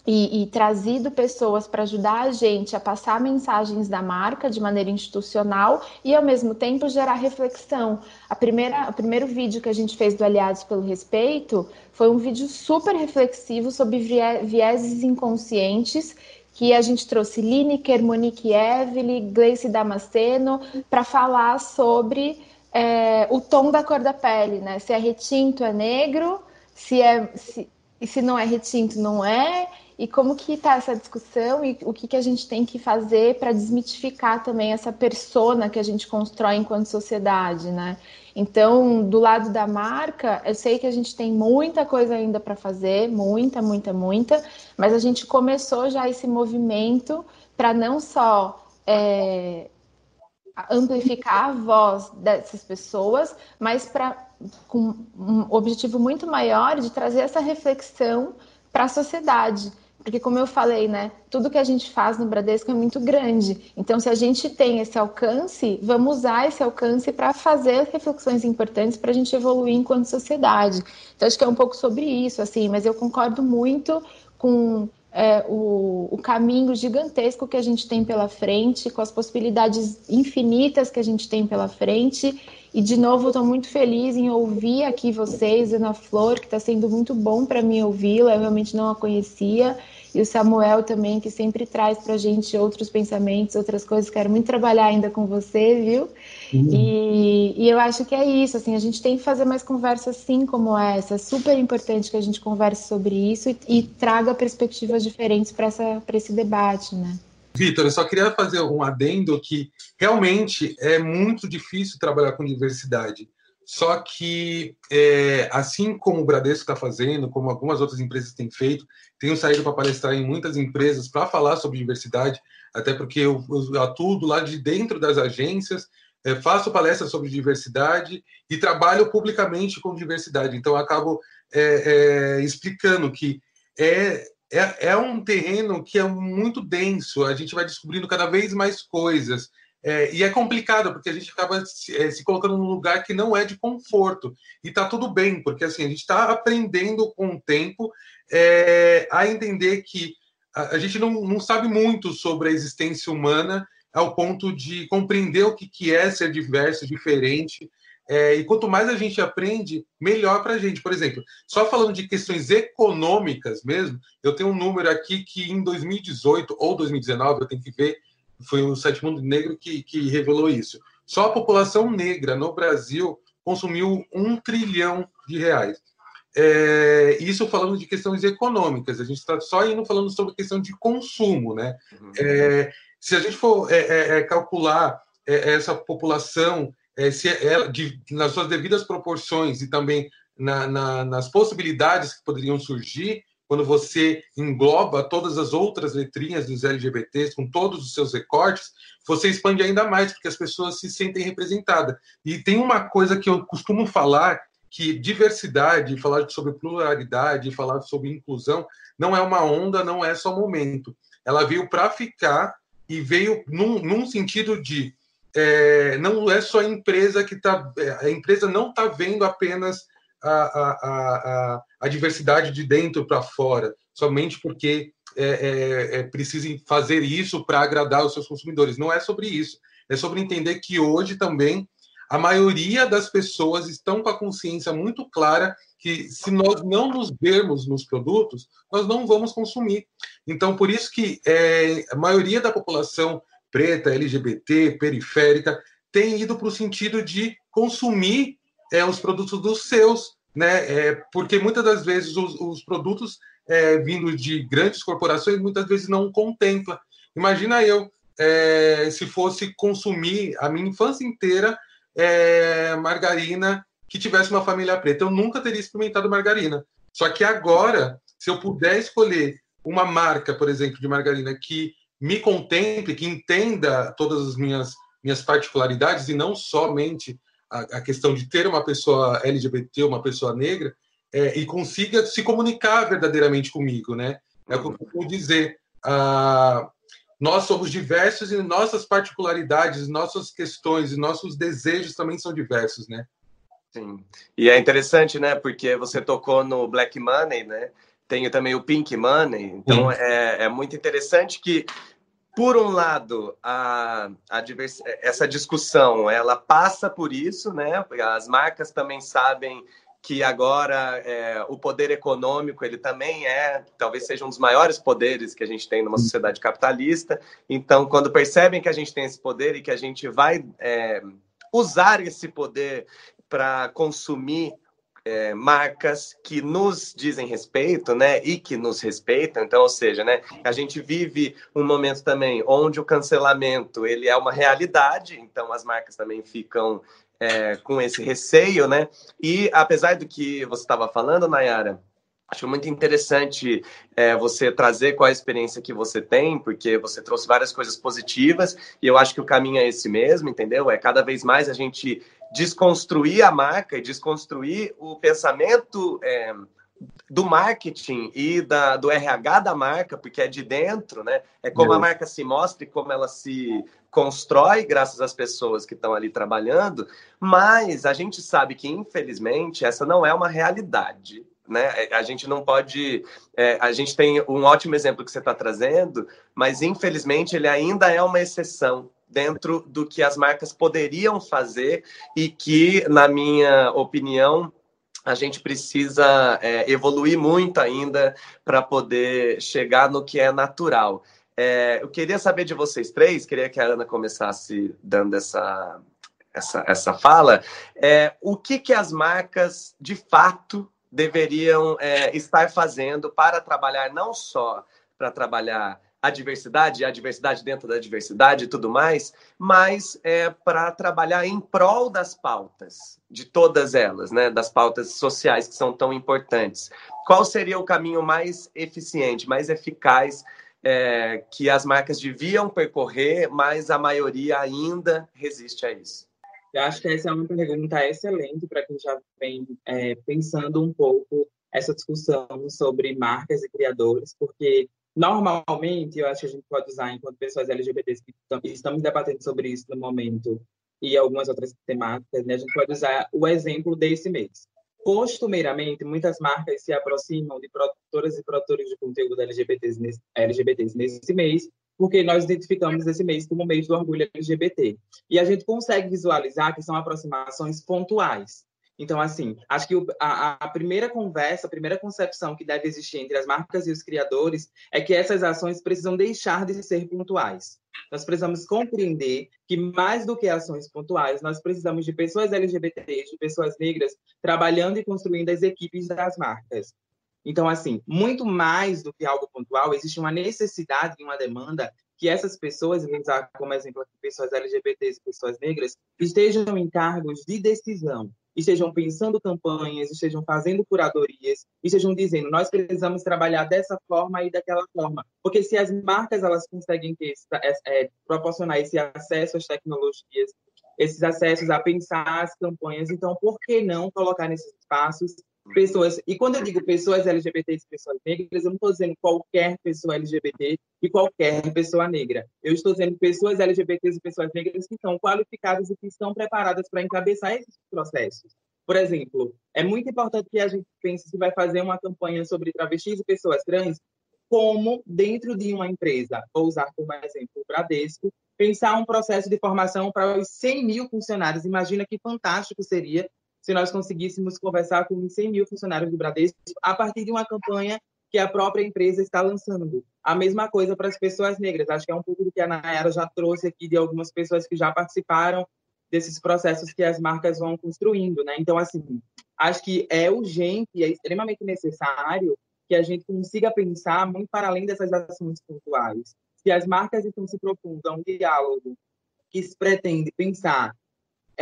e, e, trazido pessoas para ajudar a gente a passar mensagens da marca de maneira institucional e, ao mesmo tempo, gerar reflexão. A primeira, o primeiro vídeo que a gente fez do Aliados pelo Respeito foi um vídeo super reflexivo sobre vieses inconscientes que a gente trouxe Lineker, Monique Evely, Gleice Damasceno para falar sobre é, o tom da cor da pele, né? Se é retinto é negro, se é se, e se não é retinto não é, e como que está essa discussão e o que, que a gente tem que fazer para desmitificar também essa persona que a gente constrói enquanto sociedade, né? Então, do lado da marca, eu sei que a gente tem muita coisa ainda para fazer, muita, muita, muita, mas a gente começou já esse movimento para não só é, amplificar a voz dessas pessoas, mas para com um objetivo muito maior de trazer essa reflexão para a sociedade. Porque, como eu falei, né, tudo que a gente faz no Bradesco é muito grande. Então, se a gente tem esse alcance, vamos usar esse alcance para fazer reflexões importantes para a gente evoluir enquanto sociedade. Então, acho que é um pouco sobre isso, assim, mas eu concordo muito com é, o, o, caminho gigantesco que a gente tem pela frente, com as possibilidades infinitas que a gente tem pela frente. E, de novo, estou muito feliz em ouvir aqui vocês, Ana Flor, que está sendo muito bom para mim ouvi-la, eu realmente não a conhecia. E o Samuel também, que sempre traz para a gente outros pensamentos, outras coisas. Quero muito trabalhar ainda com você, viu? Uhum. E, e, eu acho que é isso, assim, a gente tem que fazer mais conversas assim como essa. É super importante que a gente converse sobre isso e, e traga perspectivas diferentes para esse debate, né? Vitor, eu só queria fazer um adendo que realmente é muito difícil trabalhar com diversidade. Só que, é, assim como o Bradesco está fazendo, como algumas outras empresas têm feito, tenho saído para palestrar em muitas empresas para falar sobre diversidade, até porque eu, eu atuo do lado de dentro das agências é, faço palestras sobre diversidade e trabalho publicamente com diversidade. Então, acabo é, é, explicando que é, é, é, um terreno que é muito denso, a gente vai descobrindo cada vez mais coisas. É, e é complicado, porque a gente acaba se, é, se, colocando num lugar que não é de conforto. E está tudo bem, porque assim, a gente está aprendendo com o tempo é, a entender que a, a gente não, não sabe muito sobre a existência humana ao ponto de compreender o que, que é ser diverso, diferente. É, e quanto mais a gente aprende, melhor para a gente. Por exemplo, só falando de questões econômicas mesmo, eu tenho um número aqui que em 2018 ou 2019, eu tenho que ver, foi o Site Mundo Negro que, que revelou isso. Só a população negra no Brasil consumiu um trilhão de reais. É, isso falando de questões econômicas, a gente está só indo falando sobre questão de consumo, né? Uhum. É, se a gente for é, é, é calcular é, essa população é, se ela, de, nas suas devidas proporções e também na, na, nas possibilidades que poderiam surgir, quando você engloba todas as outras letrinhas dos LGBTs, com todos os seus recortes, você expande ainda mais, porque as pessoas se sentem representadas. E tem uma coisa que eu costumo falar, que diversidade, falar sobre pluralidade, falar sobre inclusão, não é uma onda, não é só momento. Ela veio para ficar e veio num, num sentido de é, não é só a empresa que está. É, a empresa não está vendo apenas a, a, a, a diversidade de dentro para fora, somente porque é, é, é, precisem fazer isso para agradar os seus consumidores. Não é sobre isso. É sobre entender que hoje também a maioria das pessoas estão com a consciência muito clara que se nós não nos vermos nos produtos, nós não vamos consumir. Então, por isso que é, a maioria da população preta, LGBT, periférica, tem ido para o sentido de consumir é, os produtos dos seus, né? É, porque muitas das vezes os, os produtos é, vindos de grandes corporações muitas vezes não contempla. Imagina eu é, se fosse consumir a minha infância inteira é, margarina que tivesse uma família preta. Eu nunca teria experimentado margarina. Só que agora, se eu puder escolher uma marca, por exemplo, de margarina que me contemple, que entenda todas as minhas, minhas particularidades e não somente a, a questão de ter uma pessoa LGBT, uma pessoa negra, é, e consiga se comunicar verdadeiramente comigo, né? É o que eu costumo dizer. Ah, nós somos diversos e nossas particularidades, nossas questões e nossos desejos também são diversos, né? Sim. E é interessante, né? Porque você tocou no Black Money, né? Tem também o Pink Money. Então é, é muito interessante que por um lado, a, a divers... essa discussão ela passa por isso, né? As marcas também sabem que agora é, o poder econômico ele também é, talvez seja um dos maiores poderes que a gente tem numa sociedade capitalista. Então, quando percebem que a gente tem esse poder e que a gente vai é, usar esse poder para consumir é, marcas que nos dizem respeito, né, e que nos respeitam. Então, ou seja, né, a gente vive um momento também onde o cancelamento ele é uma realidade. Então, as marcas também ficam é, com esse receio, né? E apesar do que você estava falando, Nayara, Acho muito interessante é, você trazer qual a experiência que você tem, porque você trouxe várias coisas positivas e eu acho que o caminho é esse mesmo, entendeu? É cada vez mais a gente desconstruir a marca e desconstruir o pensamento é, do marketing e da, do RH da marca, porque é de dentro, né? É como a marca se mostra e como ela se constrói graças às pessoas que estão ali trabalhando, mas a gente sabe que, infelizmente, essa não é uma realidade. Né? É, a gente não pode. É, a gente tem um ótimo exemplo que você está trazendo, mas infelizmente ele ainda é uma exceção dentro do que as marcas poderiam fazer e que, na minha opinião, a gente precisa é, evoluir muito ainda para poder chegar no que é natural. É, eu queria saber de vocês três, queria que a Ana começasse dando essa, essa, essa fala. É, o que, que as marcas, de fato, deveriam é, estar fazendo para trabalhar não só para trabalhar a diversidade, a diversidade dentro da diversidade e tudo mais, mas é para trabalhar em prol das pautas, de todas elas, né, das pautas sociais que são tão importantes. Qual seria o caminho mais eficiente, mais eficaz é, que as marcas deviam percorrer, mas a maioria ainda resiste a isso? Eu acho que essa é uma pergunta excelente para quem já vem é, pensando um pouco essa discussão sobre marcas e criadores, porque Normalmente, eu acho que a gente pode usar, enquanto pessoas LGBTs que estamos debatendo sobre isso no momento, e algumas outras temáticas, né, a gente pode usar o exemplo desse mês. Costumeiramente, muitas marcas se aproximam de produtoras e produtores de conteúdo LGBTs nesse, LGBTs nesse mês, porque nós identificamos esse mês como o mês do orgulho LGBT. E a gente consegue visualizar que são aproximações pontuais. Então, assim, acho que a, a, primeira conversa, a primeira concepção que deve existir entre as marcas e os criadores é que essas ações precisam deixar de ser pontuais. Nós precisamos compreender que, mais do que ações pontuais, nós precisamos de pessoas LGBTs, de pessoas negras, trabalhando e construindo as equipes das marcas. Então, assim, muito mais do que algo pontual, existe uma necessidade e uma demanda que essas pessoas, vou usar como exemplo aqui, pessoas LGBTs e pessoas negras, estejam em cargos de decisão, estejam pensando campanhas, estejam fazendo curadorias, estejam dizendo, nós precisamos trabalhar dessa forma e daquela forma. Porque se as marcas elas conseguem ter, é, proporcionar esse acesso às tecnologias, esses acessos a pensar as campanhas, então por que não colocar nesses espaços pessoas, e quando eu digo pessoas LGBTs e pessoas negras, eu não estou dizendo qualquer pessoa LGBT e qualquer pessoa negra. Eu estou dizendo pessoas LGBTs e pessoas negras que são qualificadas e que estão preparadas para encabeçar esses processos. Por exemplo, é muito importante que a gente pense se vai fazer uma campanha sobre travestis e pessoas trans, como dentro de uma empresa, vou usar como exemplo o Bradesco, pensar um processo de formação para os 100 mil funcionários. Imagina que fantástico seria se nós conseguíssemos conversar com os 100 mil funcionários do Bradesco a partir de uma campanha que a própria empresa está lançando. A mesma coisa para as pessoas negras. Acho que é um pouco do que a Nayara já trouxe aqui de algumas pessoas que já participaram desses processos que as marcas vão construindo, né? Então, assim, acho que é urgente é extremamente necessário que a gente consiga pensar muito para além dessas ações pontuais. Se as marcas estão se propondo a um diálogo que se pretende pensar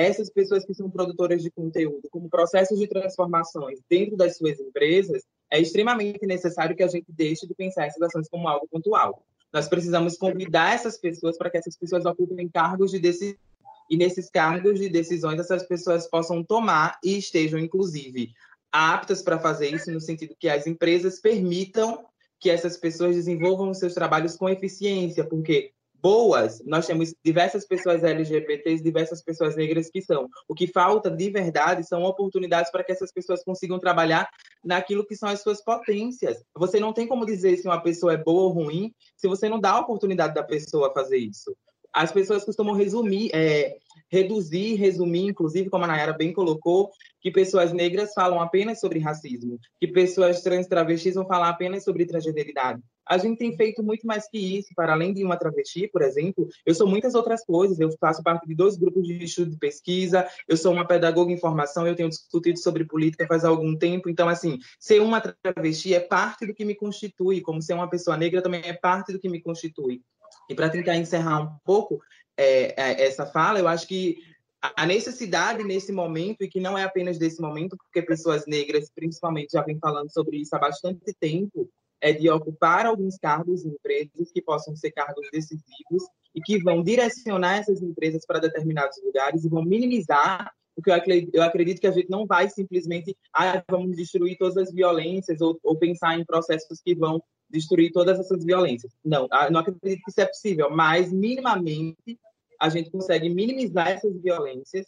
essas pessoas que são produtoras de conteúdo como processos de transformações dentro das suas empresas, é extremamente necessário que a gente deixe de pensar essas ações como algo pontual. Nós precisamos convidar essas pessoas para que essas pessoas ocupem cargos de decisão e nesses cargos de decisões essas pessoas possam tomar e estejam, inclusive, aptas para fazer isso, no sentido que as empresas permitam que essas pessoas desenvolvam os seus trabalhos com eficiência, porque boas, nós temos diversas pessoas LGBTs, diversas pessoas negras que são. O que falta de verdade são oportunidades para que essas pessoas consigam trabalhar naquilo que são as suas potências. Você não tem como dizer se uma pessoa é boa ou ruim se você não dá a oportunidade da pessoa fazer isso. As pessoas costumam resumir, é, reduzir, resumir, inclusive, como a Nayara bem colocou, que pessoas negras falam apenas sobre racismo, que pessoas trans travestis vão falar apenas sobre transgeneridade. A gente tem feito muito mais que isso, para além de uma travesti, por exemplo, eu sou muitas outras coisas, eu faço parte de dois grupos de estudo de pesquisa, eu sou uma pedagoga em formação, eu tenho discutido sobre política faz algum tempo, então, assim, ser uma travesti é parte do que me constitui, como ser uma pessoa negra também é parte do que me constitui. E para tentar encerrar um pouco, é, é, essa fala, eu acho que a necessidade nesse momento, e que não é apenas desse momento, porque pessoas negras, principalmente, já vem falando sobre isso há bastante tempo, é de ocupar alguns cargos em empresas que possam ser cargos decisivos e que vão direcionar essas empresas para determinados lugares e vão minimizar, porque eu acredito que a gente não vai simplesmente, ah, vamos destruir todas as violências ou, ou pensar em processos que vão destruir todas essas violências. Não, ah, não acredito que isso é possível, mas minimamente a gente consegue minimizar essas violências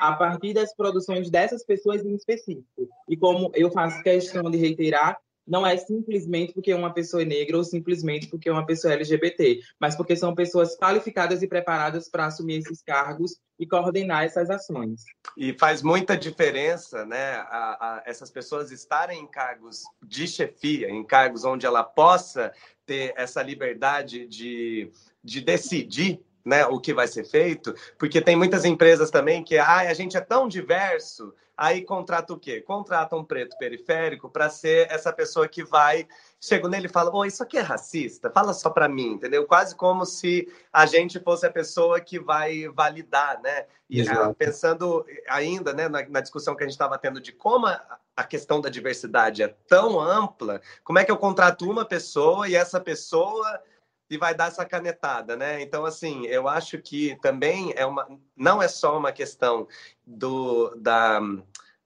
a partir das produções dessas pessoas em específico. E como eu faço questão de reiterar, não é simplesmente porque uma pessoa é negra ou simplesmente porque uma pessoa é LGBT, mas porque são pessoas qualificadas e preparadas para assumir esses cargos e coordenar essas ações. E faz muita diferença, né, a, a, essas pessoas estarem em cargos de chefia, em cargos onde ela possa ter essa liberdade de, de decidir né, o que vai ser feito, porque tem muitas empresas também que ah, a gente é tão diverso, aí contrata o quê? Contrata um preto periférico para ser essa pessoa que vai, chega nele e fala, oh, isso aqui é racista, fala só para mim, entendeu? Quase como se a gente fosse a pessoa que vai validar, né? E ah, pensando ainda né, na, na, discussão que a gente estava tendo de como a, a questão da diversidade é tão ampla, como é que eu contrato uma pessoa e essa pessoa e vai dar essa canetada, né? Então, assim, eu acho que também é uma, não é só uma questão do da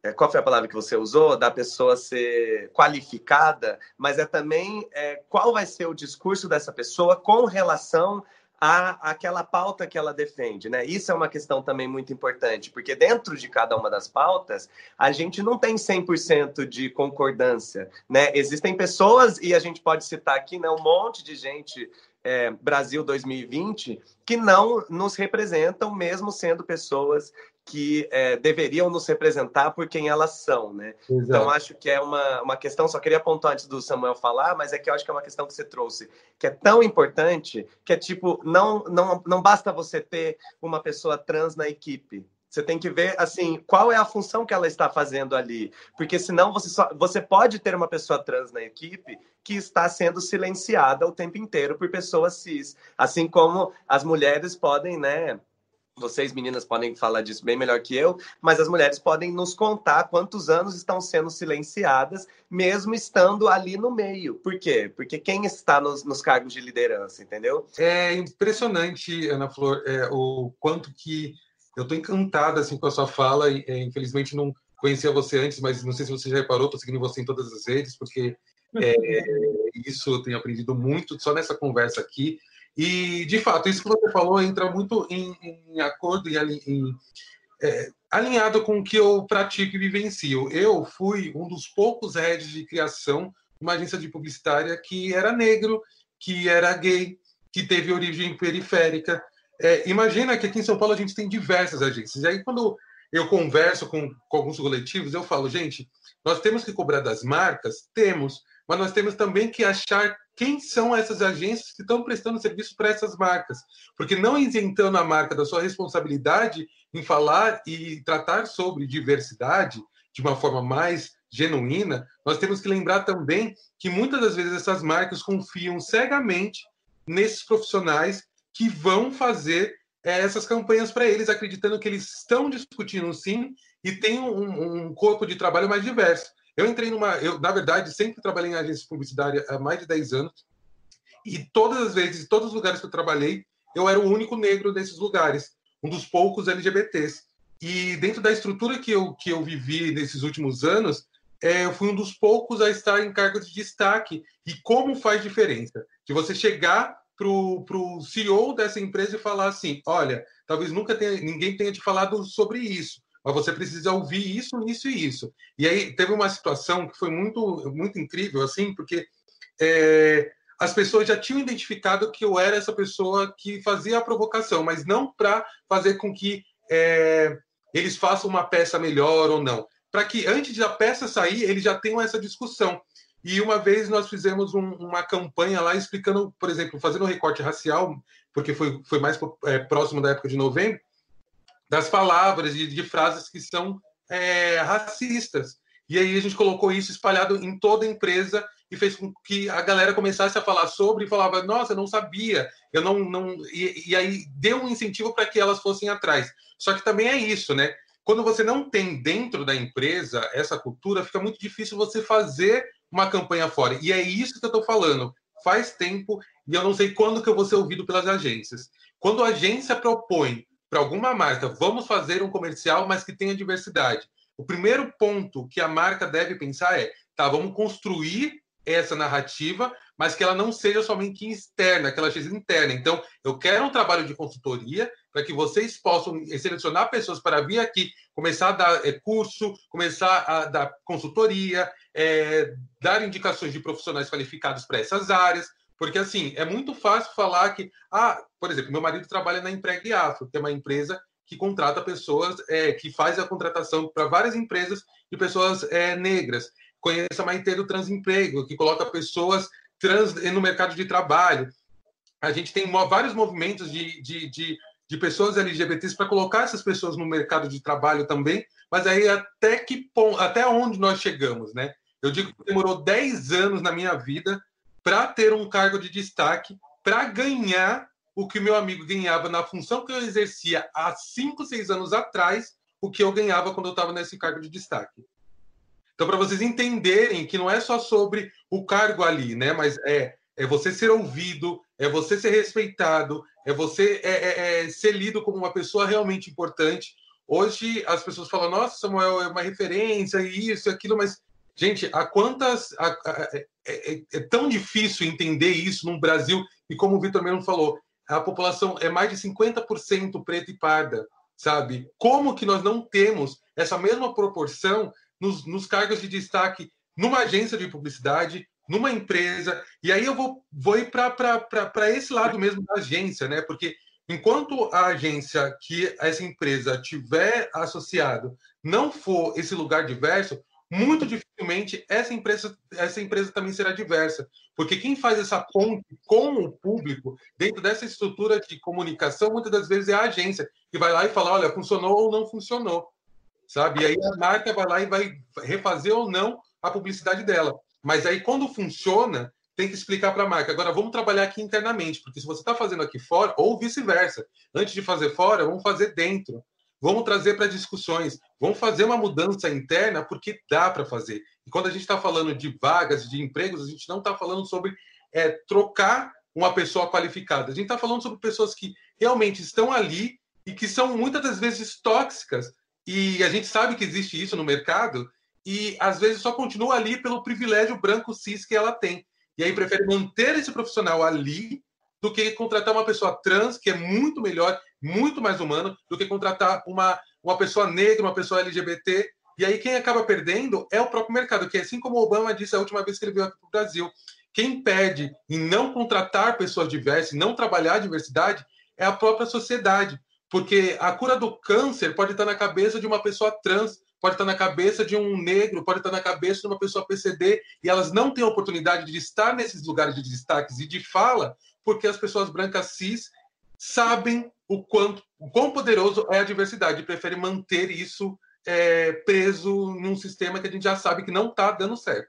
é, qual foi a palavra que você usou da pessoa ser qualificada, mas é também é, qual vai ser o discurso dessa pessoa com relação a aquela pauta que ela defende, né? Isso é uma questão também muito importante, porque dentro de cada uma das pautas, a gente não tem 100% de concordância, né? Existem pessoas, e a gente pode citar aqui, né, um monte de gente é, Brasil 2020 que não nos representam, mesmo sendo pessoas que é, deveriam nos representar por quem elas são, né? Exato. Então, acho que é uma, uma questão, só queria apontar antes do Samuel falar, mas é que eu acho que é uma questão que você trouxe, que é tão importante, que é tipo, não, não, não basta você ter uma pessoa trans na equipe, você tem que ver assim qual é a função que ela está fazendo ali, porque senão você só, você pode ter uma pessoa trans na equipe que está sendo silenciada o tempo inteiro por pessoas cis, assim como as mulheres podem, né? Vocês meninas podem falar disso bem melhor que eu, mas as mulheres podem nos contar quantos anos estão sendo silenciadas, mesmo estando ali no meio. Por quê? Porque quem está nos, nos cargos de liderança, entendeu? É impressionante, Ana Flor, é, o quanto que eu estou encantado assim, com a sua fala. E, é, infelizmente, não conhecia você antes, mas não sei se você já reparou, estou seguindo você em todas as redes, porque é, isso eu tenho aprendido muito só nessa conversa aqui. E, de fato, isso que você falou entra muito em, em acordo, em, em, é, alinhado com o que eu pratico e vivencio. Eu fui um dos poucos heads de criação de uma agência de publicitária que era negro, que era gay, que teve origem periférica. É, imagina que aqui em São Paulo a gente tem diversas agências. E aí, quando eu converso com, com alguns coletivos, eu falo, gente, nós temos que cobrar das marcas? Temos, mas nós temos também que achar quem são essas agências que estão prestando serviço para essas marcas. Porque não isentando a marca da sua responsabilidade em falar e tratar sobre diversidade de uma forma mais genuína, nós temos que lembrar também que muitas das vezes essas marcas confiam cegamente nesses profissionais que vão fazer é, essas campanhas para eles, acreditando que eles estão discutindo sim e tem um, um, corpo de trabalho mais diverso. Eu entrei numa. Eu, na verdade, sempre trabalhei em agência publicitária há mais de 10 anos, e todas as vezes, todos os lugares que eu trabalhei, eu era o único negro desses lugares, um dos poucos LGBTs. E dentro da estrutura que eu, que eu vivi nesses últimos anos, é, eu fui um dos poucos a estar em cargos de destaque. E como faz diferença? De você chegar para o CEO dessa empresa e falar assim: olha, talvez nunca tenha, ninguém tenha te falado sobre isso, mas você precisa ouvir isso, isso e isso. E aí teve uma situação que foi muito, muito incrível, assim, porque é, as pessoas já tinham identificado que eu era essa pessoa que fazia a provocação, mas não para fazer com que é, eles façam uma peça melhor ou não. Para que antes da peça sair, eles já tenham essa discussão. E uma vez nós fizemos um, uma campanha lá explicando, por exemplo, fazendo um recorte racial, porque foi, foi mais é, próximo da época de novembro, das palavras e de, de frases que são é, racistas. E aí a gente colocou isso espalhado em toda a empresa e fez com que a galera começasse a falar sobre e falava, nossa, eu não sabia, eu não. não... E, e aí deu um incentivo para que elas fossem atrás. Só que também é isso, né? Quando você não tem dentro da empresa essa cultura, fica muito difícil você fazer uma campanha fora. E é isso que eu estou falando. Faz tempo e eu não sei quando que eu vou ser ouvido pelas agências. Quando a agência propõe para alguma marca, vamos fazer um comercial, mas que tenha diversidade. O primeiro ponto que a marca deve pensar é, tá, vamos construir essa narrativa, mas que ela não seja somente externa, que ela seja interna. Então, eu quero um trabalho de consultoria para que vocês possam selecionar pessoas para vir aqui, começar a dar é, curso, começar a dar consultoria, é, dar indicações de profissionais qualificados para essas áreas, porque assim é muito fácil falar que, ah, por exemplo, meu marido trabalha na Empregue Afro, que é uma empresa que contrata pessoas, é, que faz a contratação para várias empresas de pessoas é, negras. Conheça a Maite do Transemprego, que coloca pessoas trans no mercado de trabalho. A gente tem vários movimentos de, de, de, de pessoas LGBTs para colocar essas pessoas no mercado de trabalho também, mas aí até que ponto, até onde nós chegamos, né? Eu digo que demorou 10 anos na minha vida para ter um cargo de destaque, para ganhar o que meu amigo ganhava na função que eu exercia há 5, 6 anos atrás, o que eu ganhava quando eu estava nesse cargo de destaque. Então, para vocês entenderem que não é só sobre o cargo ali, né? Mas é, é você ser ouvido, é você ser respeitado, é você é, é, é ser lido como uma pessoa realmente importante. Hoje as pessoas falam, nossa, Samuel é uma referência, isso, aquilo, mas Gente, há quantas. A, a, é, é, é, tão difícil entender isso no Brasil, e como o Vitor mesmo falou, a população é mais de 50% preta e parda, sabe? Como que nós não temos essa mesma proporção nos, nos cargos de destaque numa agência de publicidade, numa empresa? E aí eu vou, vou ir para esse lado mesmo da agência, né? Porque enquanto a agência que essa empresa tiver associado não for esse lugar diverso, muito dificilmente essa empresa, essa empresa também será diversa, porque quem faz essa ponte com o público dentro dessa estrutura de comunicação muitas das vezes é a agência que vai lá e fala, olha, funcionou ou não funcionou, sabe? E aí a marca vai lá e vai refazer ou não a publicidade dela. Mas aí quando funciona, tem que explicar para a marca. Agora vamos trabalhar aqui internamente, porque se você está fazendo aqui fora ou vice-versa, antes de fazer fora, vamos fazer dentro. Vamos trazer para discussões, vamos fazer uma mudança interna, porque dá para fazer. E quando a gente está falando de vagas, de empregos, a gente não está falando sobre é, trocar uma pessoa qualificada. A gente está falando sobre pessoas que realmente estão ali e que são muitas das vezes tóxicas. E a gente sabe que existe isso no mercado e às vezes só continua ali pelo privilégio branco cis que ela tem. E aí prefere manter esse profissional ali do que contratar uma pessoa trans, que é muito melhor, muito mais humano, do que contratar uma, uma pessoa negra, uma pessoa LGBT. E aí quem acaba perdendo é o próprio mercado, que assim como o Obama disse a última vez que ele veio aqui para o Brasil, quem pede em não contratar pessoas diversas, não trabalhar a diversidade, é a própria sociedade. Porque a cura do câncer pode estar na cabeça de uma pessoa trans, pode estar na cabeça de um negro, pode estar na cabeça de uma pessoa PCD, e elas não têm oportunidade de estar nesses lugares de destaques e de fala, porque as pessoas brancas cis sabem o quanto o quão poderoso é a diversidade e preferem manter isso é, preso num sistema que a gente já sabe que não está dando certo.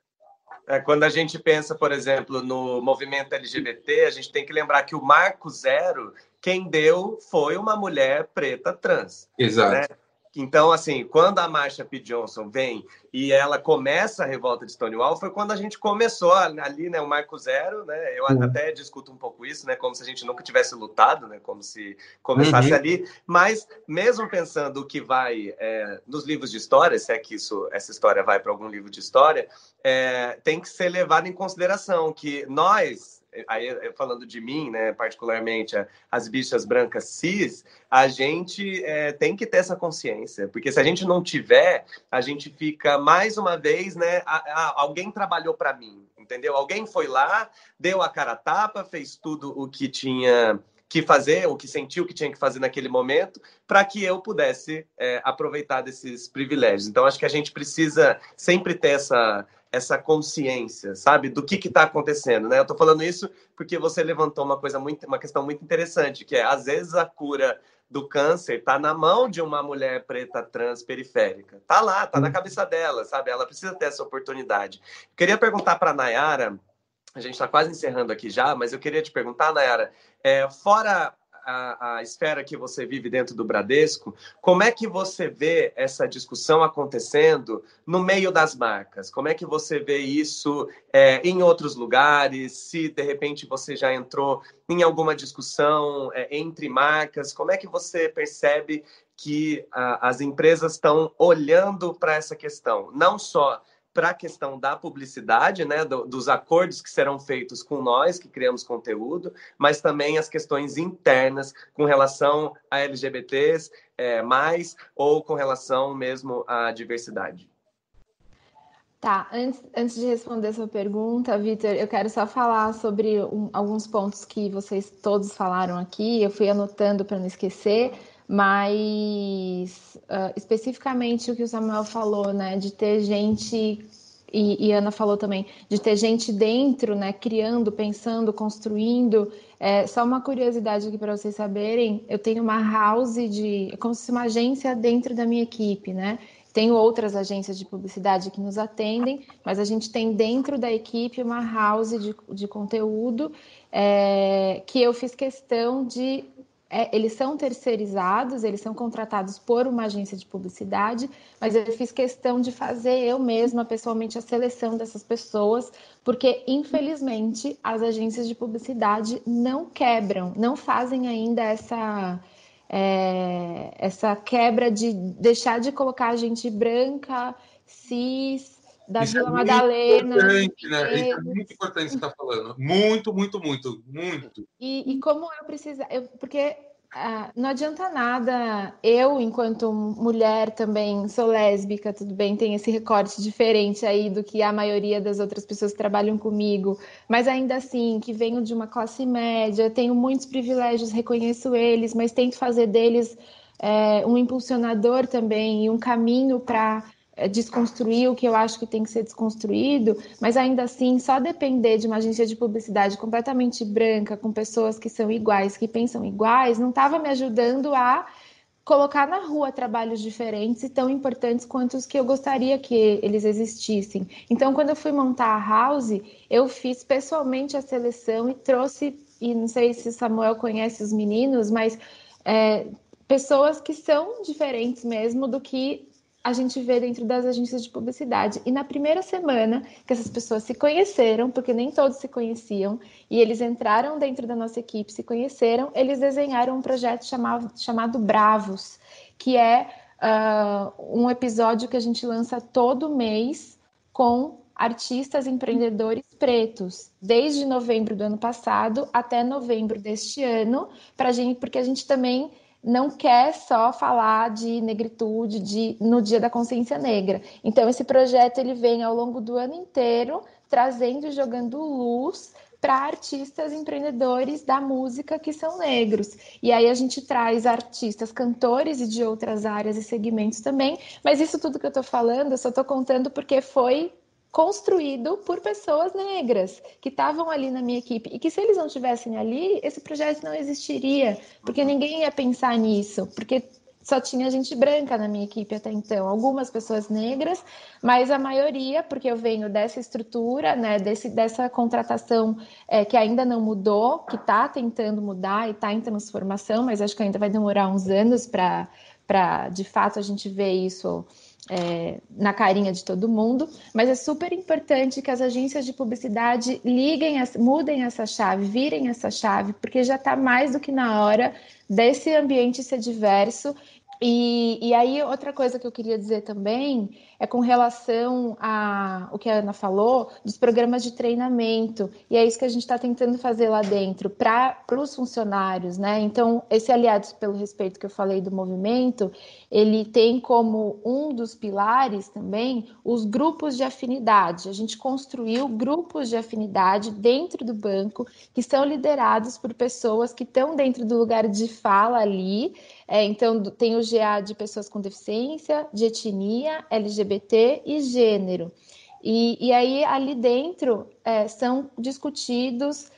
É, quando a gente pensa, por exemplo, no movimento LGBT, a gente tem que lembrar que o Marco Zero, quem deu foi uma mulher preta trans. Exato. Né? Então, assim, quando a Marsha P. Johnson vem e ela começa a revolta de Stonewall, foi quando a gente começou ali, né, o Marco Zero, né? Eu uhum. até discuto um pouco isso, né? Como se a gente nunca tivesse lutado, né? Como se começasse uhum. ali. Mas, mesmo pensando o que vai é, nos livros de história, se é que isso, essa história vai para algum livro de história, é, tem que ser levado em consideração que nós, aí falando de mim, né, particularmente as bichas brancas cis, a gente é, tem que ter essa consciência, porque se a gente não tiver, a gente fica mais uma vez, né, a, a, alguém trabalhou para mim, entendeu? Alguém foi lá, deu a cara a tapa, fez tudo o que tinha que fazer, o que sentiu que tinha que fazer naquele momento, para que eu pudesse é, aproveitar desses privilégios. Então, acho que a gente precisa sempre ter essa essa consciência, sabe, do que está acontecendo, né? Eu estou falando isso porque você levantou uma coisa muito, uma questão muito interessante, que é às vezes a cura do câncer está na mão de uma mulher preta trans periférica, tá lá, tá na cabeça dela, sabe? Ela precisa ter essa oportunidade. Queria perguntar para Nayara, a gente está quase encerrando aqui já, mas eu queria te perguntar, Nayara, é, fora a, a, esfera que você vive dentro do Bradesco, como é que você vê essa discussão acontecendo no meio das marcas? Como é que você vê isso é, em outros lugares? Se de repente você já entrou em alguma discussão é, entre marcas, como é que você percebe que a, as empresas estão olhando para essa questão? Não só para a questão da publicidade, né, do, dos acordos que serão feitos com nós, que criamos conteúdo, mas também as questões internas com relação a LGBTs, é, mais, ou com relação mesmo à diversidade. Tá, antes, antes de responder sua pergunta, Vitor, eu quero só falar sobre um, alguns pontos que vocês todos falaram aqui, eu fui anotando para não esquecer, mas uh, especificamente o que o Samuel falou, né, de ter gente e, e, Ana falou também de ter gente dentro, né, criando, pensando, construindo. É, só uma curiosidade aqui para vocês saberem, eu tenho uma house de, é como se fosse uma agência dentro da minha equipe, né? Tenho outras agências de publicidade que nos atendem, mas a gente tem dentro da equipe uma house de, de conteúdo é, que eu fiz questão de é, eles são terceirizados, eles são contratados por uma agência de publicidade, mas eu fiz questão de fazer eu mesma, pessoalmente, a seleção dessas pessoas, porque, infelizmente, as agências de publicidade não quebram, não fazem ainda essa. É, essa quebra de deixar de colocar gente branca, cis, da Isso Vila é Madalena. Importante, né? Isso é muito importante que você está falando. Muito, muito, muito, muito. E, e como eu preciso. Eu, porque ah, não adianta nada. Eu, enquanto mulher, também sou lésbica, tudo bem, tem esse recorte diferente aí do que a maioria das outras pessoas que trabalham comigo, mas ainda assim, que venho de uma classe média, tenho muitos privilégios, reconheço eles, mas tento fazer deles é, um impulsionador também e um caminho para é, desconstruir o que eu acho que tem que ser desconstruído, mas ainda assim, só depender de uma agência de publicidade completamente branca, com pessoas que são iguais, que pensam iguais, não estava me ajudando a colocar na rua trabalhos diferentes e tão importantes quanto os que eu gostaria que eles existissem. Então, quando eu fui montar a House, eu fiz pessoalmente a seleção e trouxe, e não sei se Samuel conhece os meninos, mas é, pessoas que são diferentes mesmo do que a gente vê dentro das agências de publicidade. E na primeira semana que essas pessoas se conheceram, porque nem todos se conheciam, e eles entraram dentro da nossa equipe, se conheceram, eles desenharam um projeto chamado, chamado Bravos, que é uh, um episódio que a gente lança todo mês com artistas empreendedores pretos, desde novembro do ano passado até novembro deste ano, pra gente, porque a gente também não quer só falar de negritude de, no Dia da Consciência Negra. Então, esse projeto ele vem ao longo do ano inteiro trazendo e jogando luz para artistas empreendedores da música que são negros. E aí a gente traz artistas, cantores e de outras áreas e segmentos também. Mas isso tudo que eu estou falando, eu só estou contando porque foi construído por pessoas negras que estavam ali na minha equipe. E que se eles não estivessem ali, esse projeto não existiria, porque ninguém ia pensar nisso, porque só tinha gente branca na minha equipe até então, algumas pessoas negras, mas a maioria, porque eu venho dessa estrutura, né, desse, dessa contratação é, que ainda não mudou, que está tentando mudar e está em transformação, mas acho que ainda vai demorar uns anos para, de fato, a gente ver isso é, na carinha de todo mundo, mas é super importante que as agências de publicidade liguem, mudem essa chave, virem essa chave, porque já está mais do que na hora desse ambiente ser diverso e, e, aí, outra coisa que eu queria dizer também é com relação a o que a Ana falou, dos programas de treinamento. E é isso que a gente está tentando fazer lá dentro para os funcionários, né? Então, esse Aliados pelo Respeito que eu falei do movimento, ele tem como um dos pilares também os grupos de afinidade. A gente construiu grupos de afinidade dentro do banco que são liderados por pessoas que estão dentro do lugar de fala ali é, então, tem o GA de pessoas com deficiência, de etnia, LGBT e gênero. E, e aí, ali dentro, é, são discutidos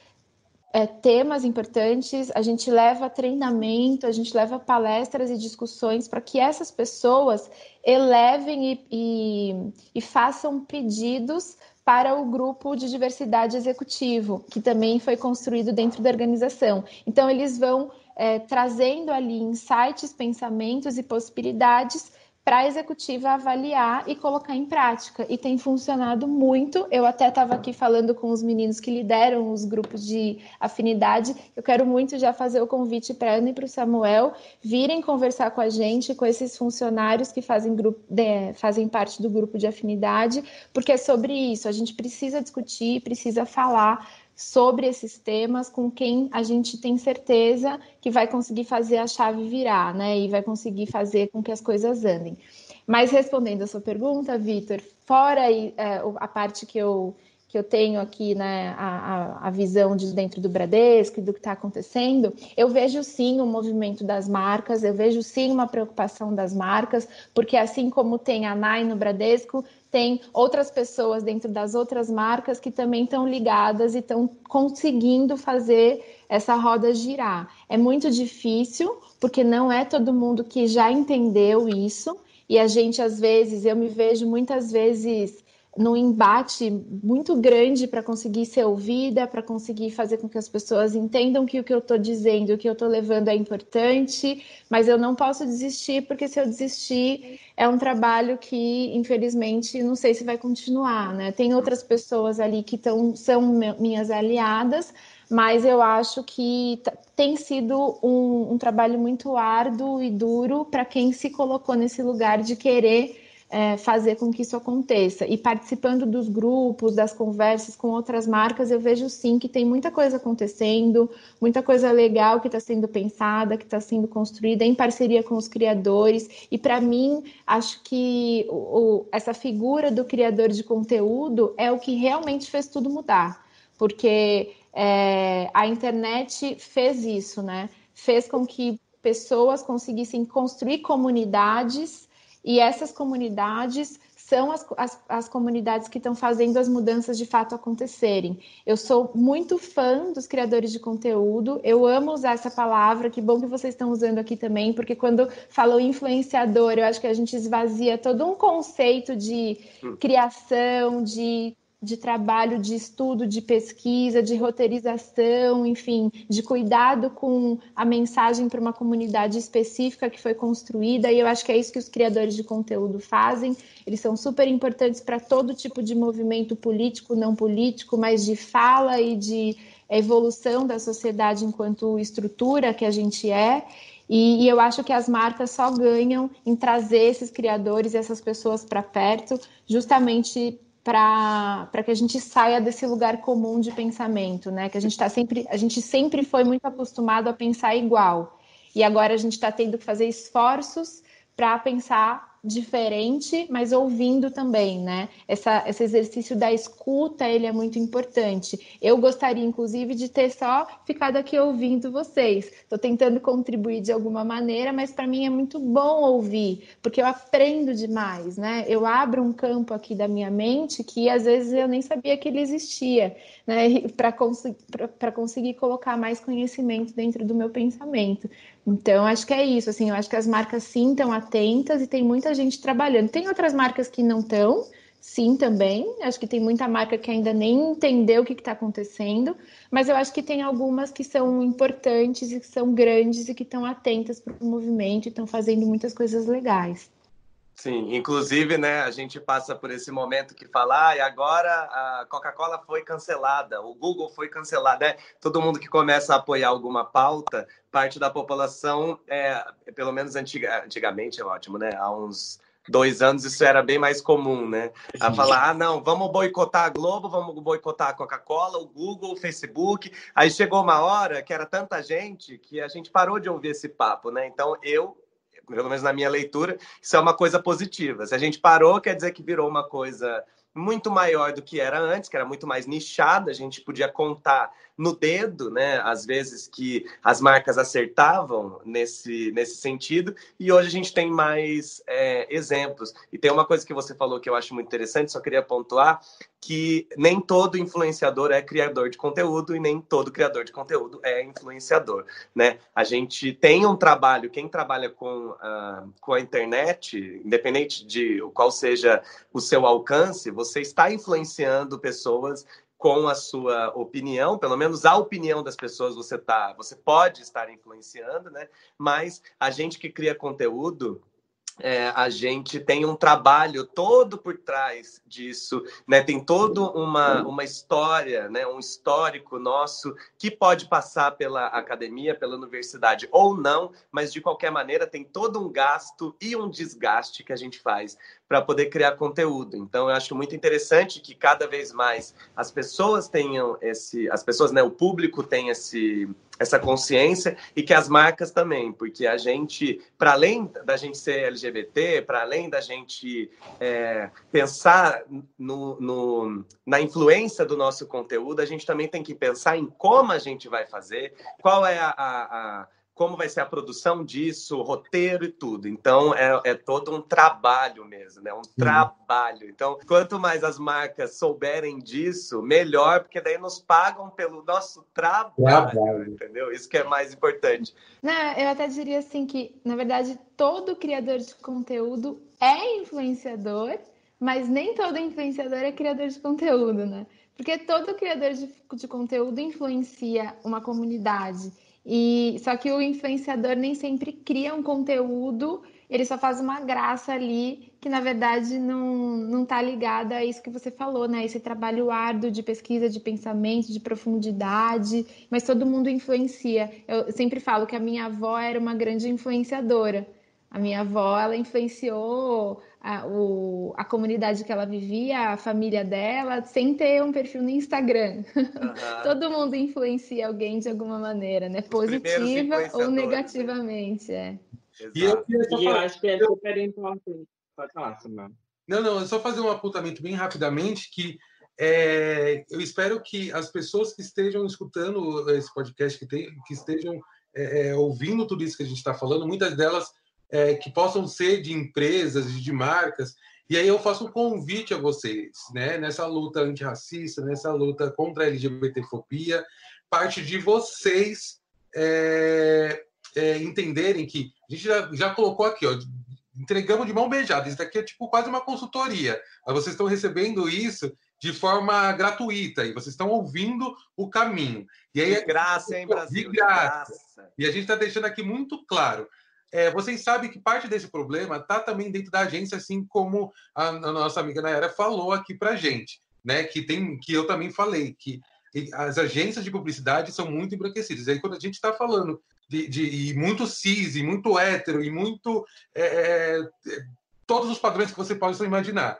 é, temas importantes, a gente leva treinamento, a gente leva palestras e discussões para que essas pessoas elevem e, e, e façam pedidos para o grupo de diversidade executivo, que também foi construído dentro da organização. Então, eles vão é, trazendo ali insights, pensamentos e possibilidades para a executiva avaliar e colocar em prática. E tem funcionado muito. Eu até estava aqui falando com os meninos que lideram os grupos de afinidade. Eu quero muito já fazer o convite para a Ana e para o Samuel virem conversar com a gente, com esses funcionários que fazem, grupo, de, fazem parte do grupo de afinidade, porque é sobre isso. A gente precisa discutir, precisa falar sobre esses temas com quem a gente tem certeza que vai conseguir fazer a chave virar, né? E vai conseguir fazer com que as coisas andem. Mas respondendo a sua pergunta, Vitor, fora é, a parte que eu, que eu tenho aqui, né, a, a, visão de dentro do Bradesco e do que está acontecendo, eu vejo sim o movimento das marcas, eu vejo sim uma preocupação das marcas, porque assim como tem a NAI no Bradesco, tem outras pessoas dentro das outras marcas que também estão ligadas e estão conseguindo fazer essa roda girar. É muito difícil, porque não é todo mundo que já entendeu isso, e a gente, às vezes, eu me vejo muitas vezes num embate muito grande para conseguir ser ouvida, para conseguir fazer com que as pessoas entendam que o que eu estou dizendo, o que eu estou levando é importante, mas eu não posso desistir, porque se eu desistir, é um trabalho que, infelizmente, não sei se vai continuar, né? Tem outras pessoas ali que tão, são minhas aliadas, mas eu acho que tem sido um, um trabalho muito árduo e duro para quem se colocou nesse lugar de querer é, fazer com que isso aconteça. E participando dos grupos, das conversas com outras marcas, eu vejo sim que tem muita coisa acontecendo, muita coisa legal que está sendo pensada, que está sendo construída em parceria com os criadores. E para mim, acho que o, o, essa figura do criador de conteúdo é o que realmente fez tudo mudar. Porque é, a internet fez isso, né? Fez com que pessoas conseguissem construir comunidades e essas comunidades são as, as, as, comunidades que estão fazendo as mudanças de fato acontecerem. Eu sou muito fã dos criadores de conteúdo, eu amo usar essa palavra, que bom que vocês estão usando aqui também, porque quando falou influenciador, eu acho que a gente esvazia todo um conceito de hum. criação, de de trabalho, de estudo, de pesquisa, de roteirização, enfim, de cuidado com a mensagem para uma comunidade específica que foi construída. E eu acho que é isso que os criadores de conteúdo fazem. Eles são super importantes para todo tipo de movimento político, não político, mas de fala e de evolução da sociedade enquanto estrutura que a gente é. E, e, eu acho que as marcas só ganham em trazer esses criadores e essas pessoas para perto, justamente para que a gente saia desse lugar comum de pensamento, né? Que a gente está sempre, a gente sempre foi muito acostumado a pensar igual. E agora a gente está tendo que fazer esforços para pensar diferente, mas ouvindo também, né? Essa, esse exercício da escuta, ele é muito importante. Eu gostaria, inclusive, de ter só ficado aqui ouvindo vocês. Estou tentando contribuir de alguma maneira, mas para mim é muito bom ouvir, porque eu aprendo demais, né? Eu abro um campo aqui da minha mente que às vezes eu nem sabia que ele existia, né? Para cons conseguir colocar mais conhecimento dentro do meu pensamento. Então, acho que é isso. Assim, eu acho que as marcas sim estão atentas e tem muita gente trabalhando. Tem outras marcas que não estão, sim, também. Acho que tem muita marca que ainda nem entendeu o que está acontecendo, mas eu acho que tem algumas que são importantes e que são grandes e que estão atentas para o movimento e estão fazendo muitas coisas legais. Sim, inclusive, né, a gente passa por esse momento que fala, ah, e agora a Coca-Cola foi cancelada, o Google foi cancelado, né? Todo mundo que começa a apoiar alguma pauta, parte da população, é, pelo menos antiga, antigamente é ótimo, né? Há uns dois anos isso era bem mais comum, né? A falar, ah, não, vamos boicotar a Globo, vamos boicotar a Coca-Cola, o Google, o Facebook. Aí chegou uma hora que era tanta gente que a gente parou de ouvir esse papo, né? Então eu pelo menos na minha leitura, isso é uma coisa positiva. Se a gente parou, quer dizer que virou uma coisa muito maior do que era antes, que era muito mais nichada, a gente podia contar no dedo, né? Às vezes que as marcas acertavam nesse, nesse sentido, e hoje a gente tem mais é, exemplos. E tem uma coisa que você falou que eu acho muito interessante, só queria pontuar, que nem todo influenciador é criador de conteúdo e nem todo criador de conteúdo é influenciador, né? A gente tem um trabalho, quem trabalha com, a, com a internet, independente de qual seja o seu alcance, você está influenciando pessoas com a sua opinião, pelo menos a opinião das pessoas você tá, você pode estar influenciando, né? Mas a gente que cria conteúdo, é, a gente tem um trabalho todo por trás disso, né? Tem toda uma, uma história, né? Um histórico nosso que pode passar pela academia, pela universidade ou não, mas de qualquer maneira tem todo um gasto e um desgaste que a gente faz para poder criar conteúdo. Então, eu acho muito interessante que cada vez mais as pessoas tenham esse, as pessoas, né, o público tem esse, essa consciência e que as marcas também, porque a gente, para além da gente ser LGBT, para além da gente é, pensar no, no, na influência do nosso conteúdo, a gente também tem que pensar em como a gente vai fazer, qual é a, a, a como vai ser a produção disso, roteiro e tudo. Então, é, é todo um trabalho mesmo, né? Um trabalho. Então, quanto mais as marcas souberem disso, melhor, porque daí nos pagam pelo nosso trabalho, trabalho. entendeu? Isso que é mais importante. Não, eu até diria assim que, na verdade, todo criador de conteúdo é influenciador, mas nem todo influenciador é criador de conteúdo, né? Porque todo criador de, de conteúdo influencia uma comunidade. E só que o influenciador nem sempre cria um conteúdo, ele só faz uma graça ali que na verdade não não está ligada a isso que você falou, né? Esse trabalho árduo de pesquisa, de pensamento, de profundidade, mas todo mundo influencia. Eu sempre falo que a minha avó era uma grande influenciadora. A minha avó, ela influenciou a, o, a comunidade que ela vivia, a família dela, sem ter um perfil no Instagram. Uhum. Todo mundo influencia alguém de alguma maneira, né? Positiva ou negativamente, é. E eu, e eu acho que é super importante. Pode falar, Samuel. Não, não, é só fazer um apontamento bem rapidamente que é, eu espero que as pessoas que estejam escutando esse podcast, que, tem, que estejam é, é ouvindo tudo isso que a gente está falando, muitas delas é, que possam ser de empresas e de marcas. E aí eu faço um convite a vocês, né? Nessa luta antirracista, nessa luta contra a LGBTfobia, parte de vocês é, é, entenderem que a gente já, já colocou aqui, ó, entregamos de mão beijada. Isso daqui é tipo quase uma consultoria. Mas vocês estão recebendo isso de forma gratuita e vocês estão ouvindo o caminho. E aí, de graça, hein, Brasil? De graça. De graça. E a gente está deixando aqui muito claro é, vocês sabem que parte desse problema está também dentro da agência, assim como a, a nossa amiga Nayara falou aqui para gente, né? Que tem, que eu também falei que as agências de publicidade são muito embranquecidas. E aí quando a gente está falando de, de muito cis, e muito hétero, e muito é, é, é, todos os padrões que você possa imaginar,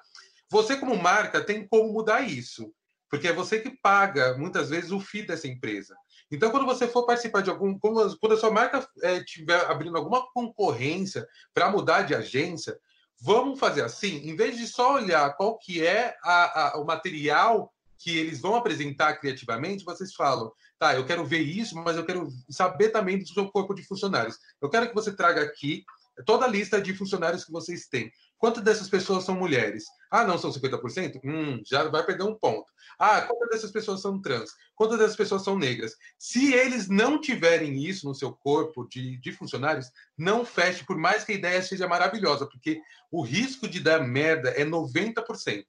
você como marca tem como mudar isso, porque é você que paga muitas vezes o FII dessa empresa. Então, quando você for participar de algum. Quando a sua marca estiver é, abrindo alguma concorrência para mudar de agência, vamos fazer assim, em vez de só olhar qual que é a, a, o material que eles vão apresentar criativamente, vocês falam, tá, eu quero ver isso, mas eu quero saber também do seu corpo de funcionários. Eu quero que você traga aqui toda a lista de funcionários que vocês têm. Quantas dessas pessoas são mulheres? Ah, não são 50%? Hum, já vai perder um ponto. Ah, quantas dessas pessoas são trans? Quantas dessas pessoas são negras? Se eles não tiverem isso no seu corpo de, de funcionários, não feche, por mais que a ideia seja maravilhosa, porque o risco de dar merda é 90%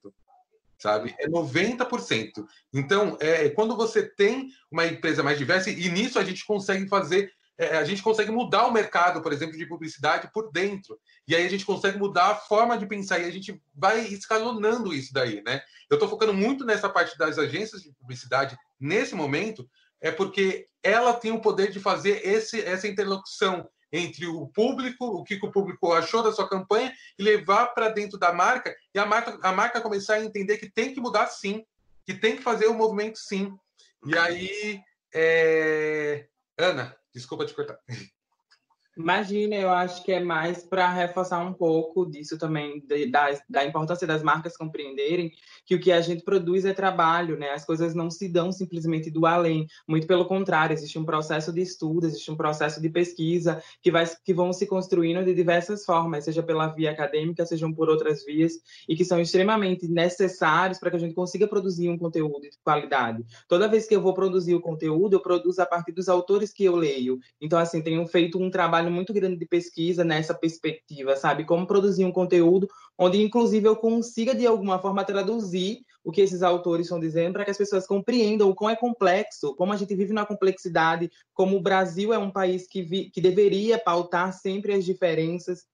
sabe? É 90%. Então, é, quando você tem uma empresa mais diversa, e nisso a gente consegue fazer é, a gente consegue mudar o mercado, por exemplo, de publicidade por dentro. E aí a gente consegue mudar a forma de pensar e a gente vai escalonando isso daí, né? Eu estou focando muito nessa parte das agências de publicidade nesse momento, é porque ela tem o poder de fazer esse, essa interlocução entre o público, o que o público achou da sua campanha, e levar para dentro da marca, e a marca, a marca começar a entender que tem que mudar sim, que tem que fazer o movimento sim. E aí, é... Ana, Desculpa te cortar. Imagina, eu acho que é mais para reforçar um pouco disso também, de, da, da importância das marcas compreenderem que o que a gente produz é trabalho, né? As coisas não se dão simplesmente do além, muito pelo contrário, existe um processo de estudo, existe um processo de pesquisa que, vai, que vão se construindo de diversas formas, seja pela via acadêmica, sejam por outras vias, e que são extremamente necessários para que a gente consiga produzir um conteúdo de qualidade. Toda vez que eu vou produzir o conteúdo, eu produzo a partir dos autores que eu leio. Então, assim, tenho feito um trabalho trabalho muito grande de pesquisa nessa perspectiva, sabe? Como produzir um conteúdo onde, inclusive, eu consiga, de alguma forma, traduzir o que esses autores estão dizendo para que as pessoas compreendam o quão é complexo, como a gente vive na complexidade, como o Brasil é um país que, vi, que deveria pautar sempre as diferenças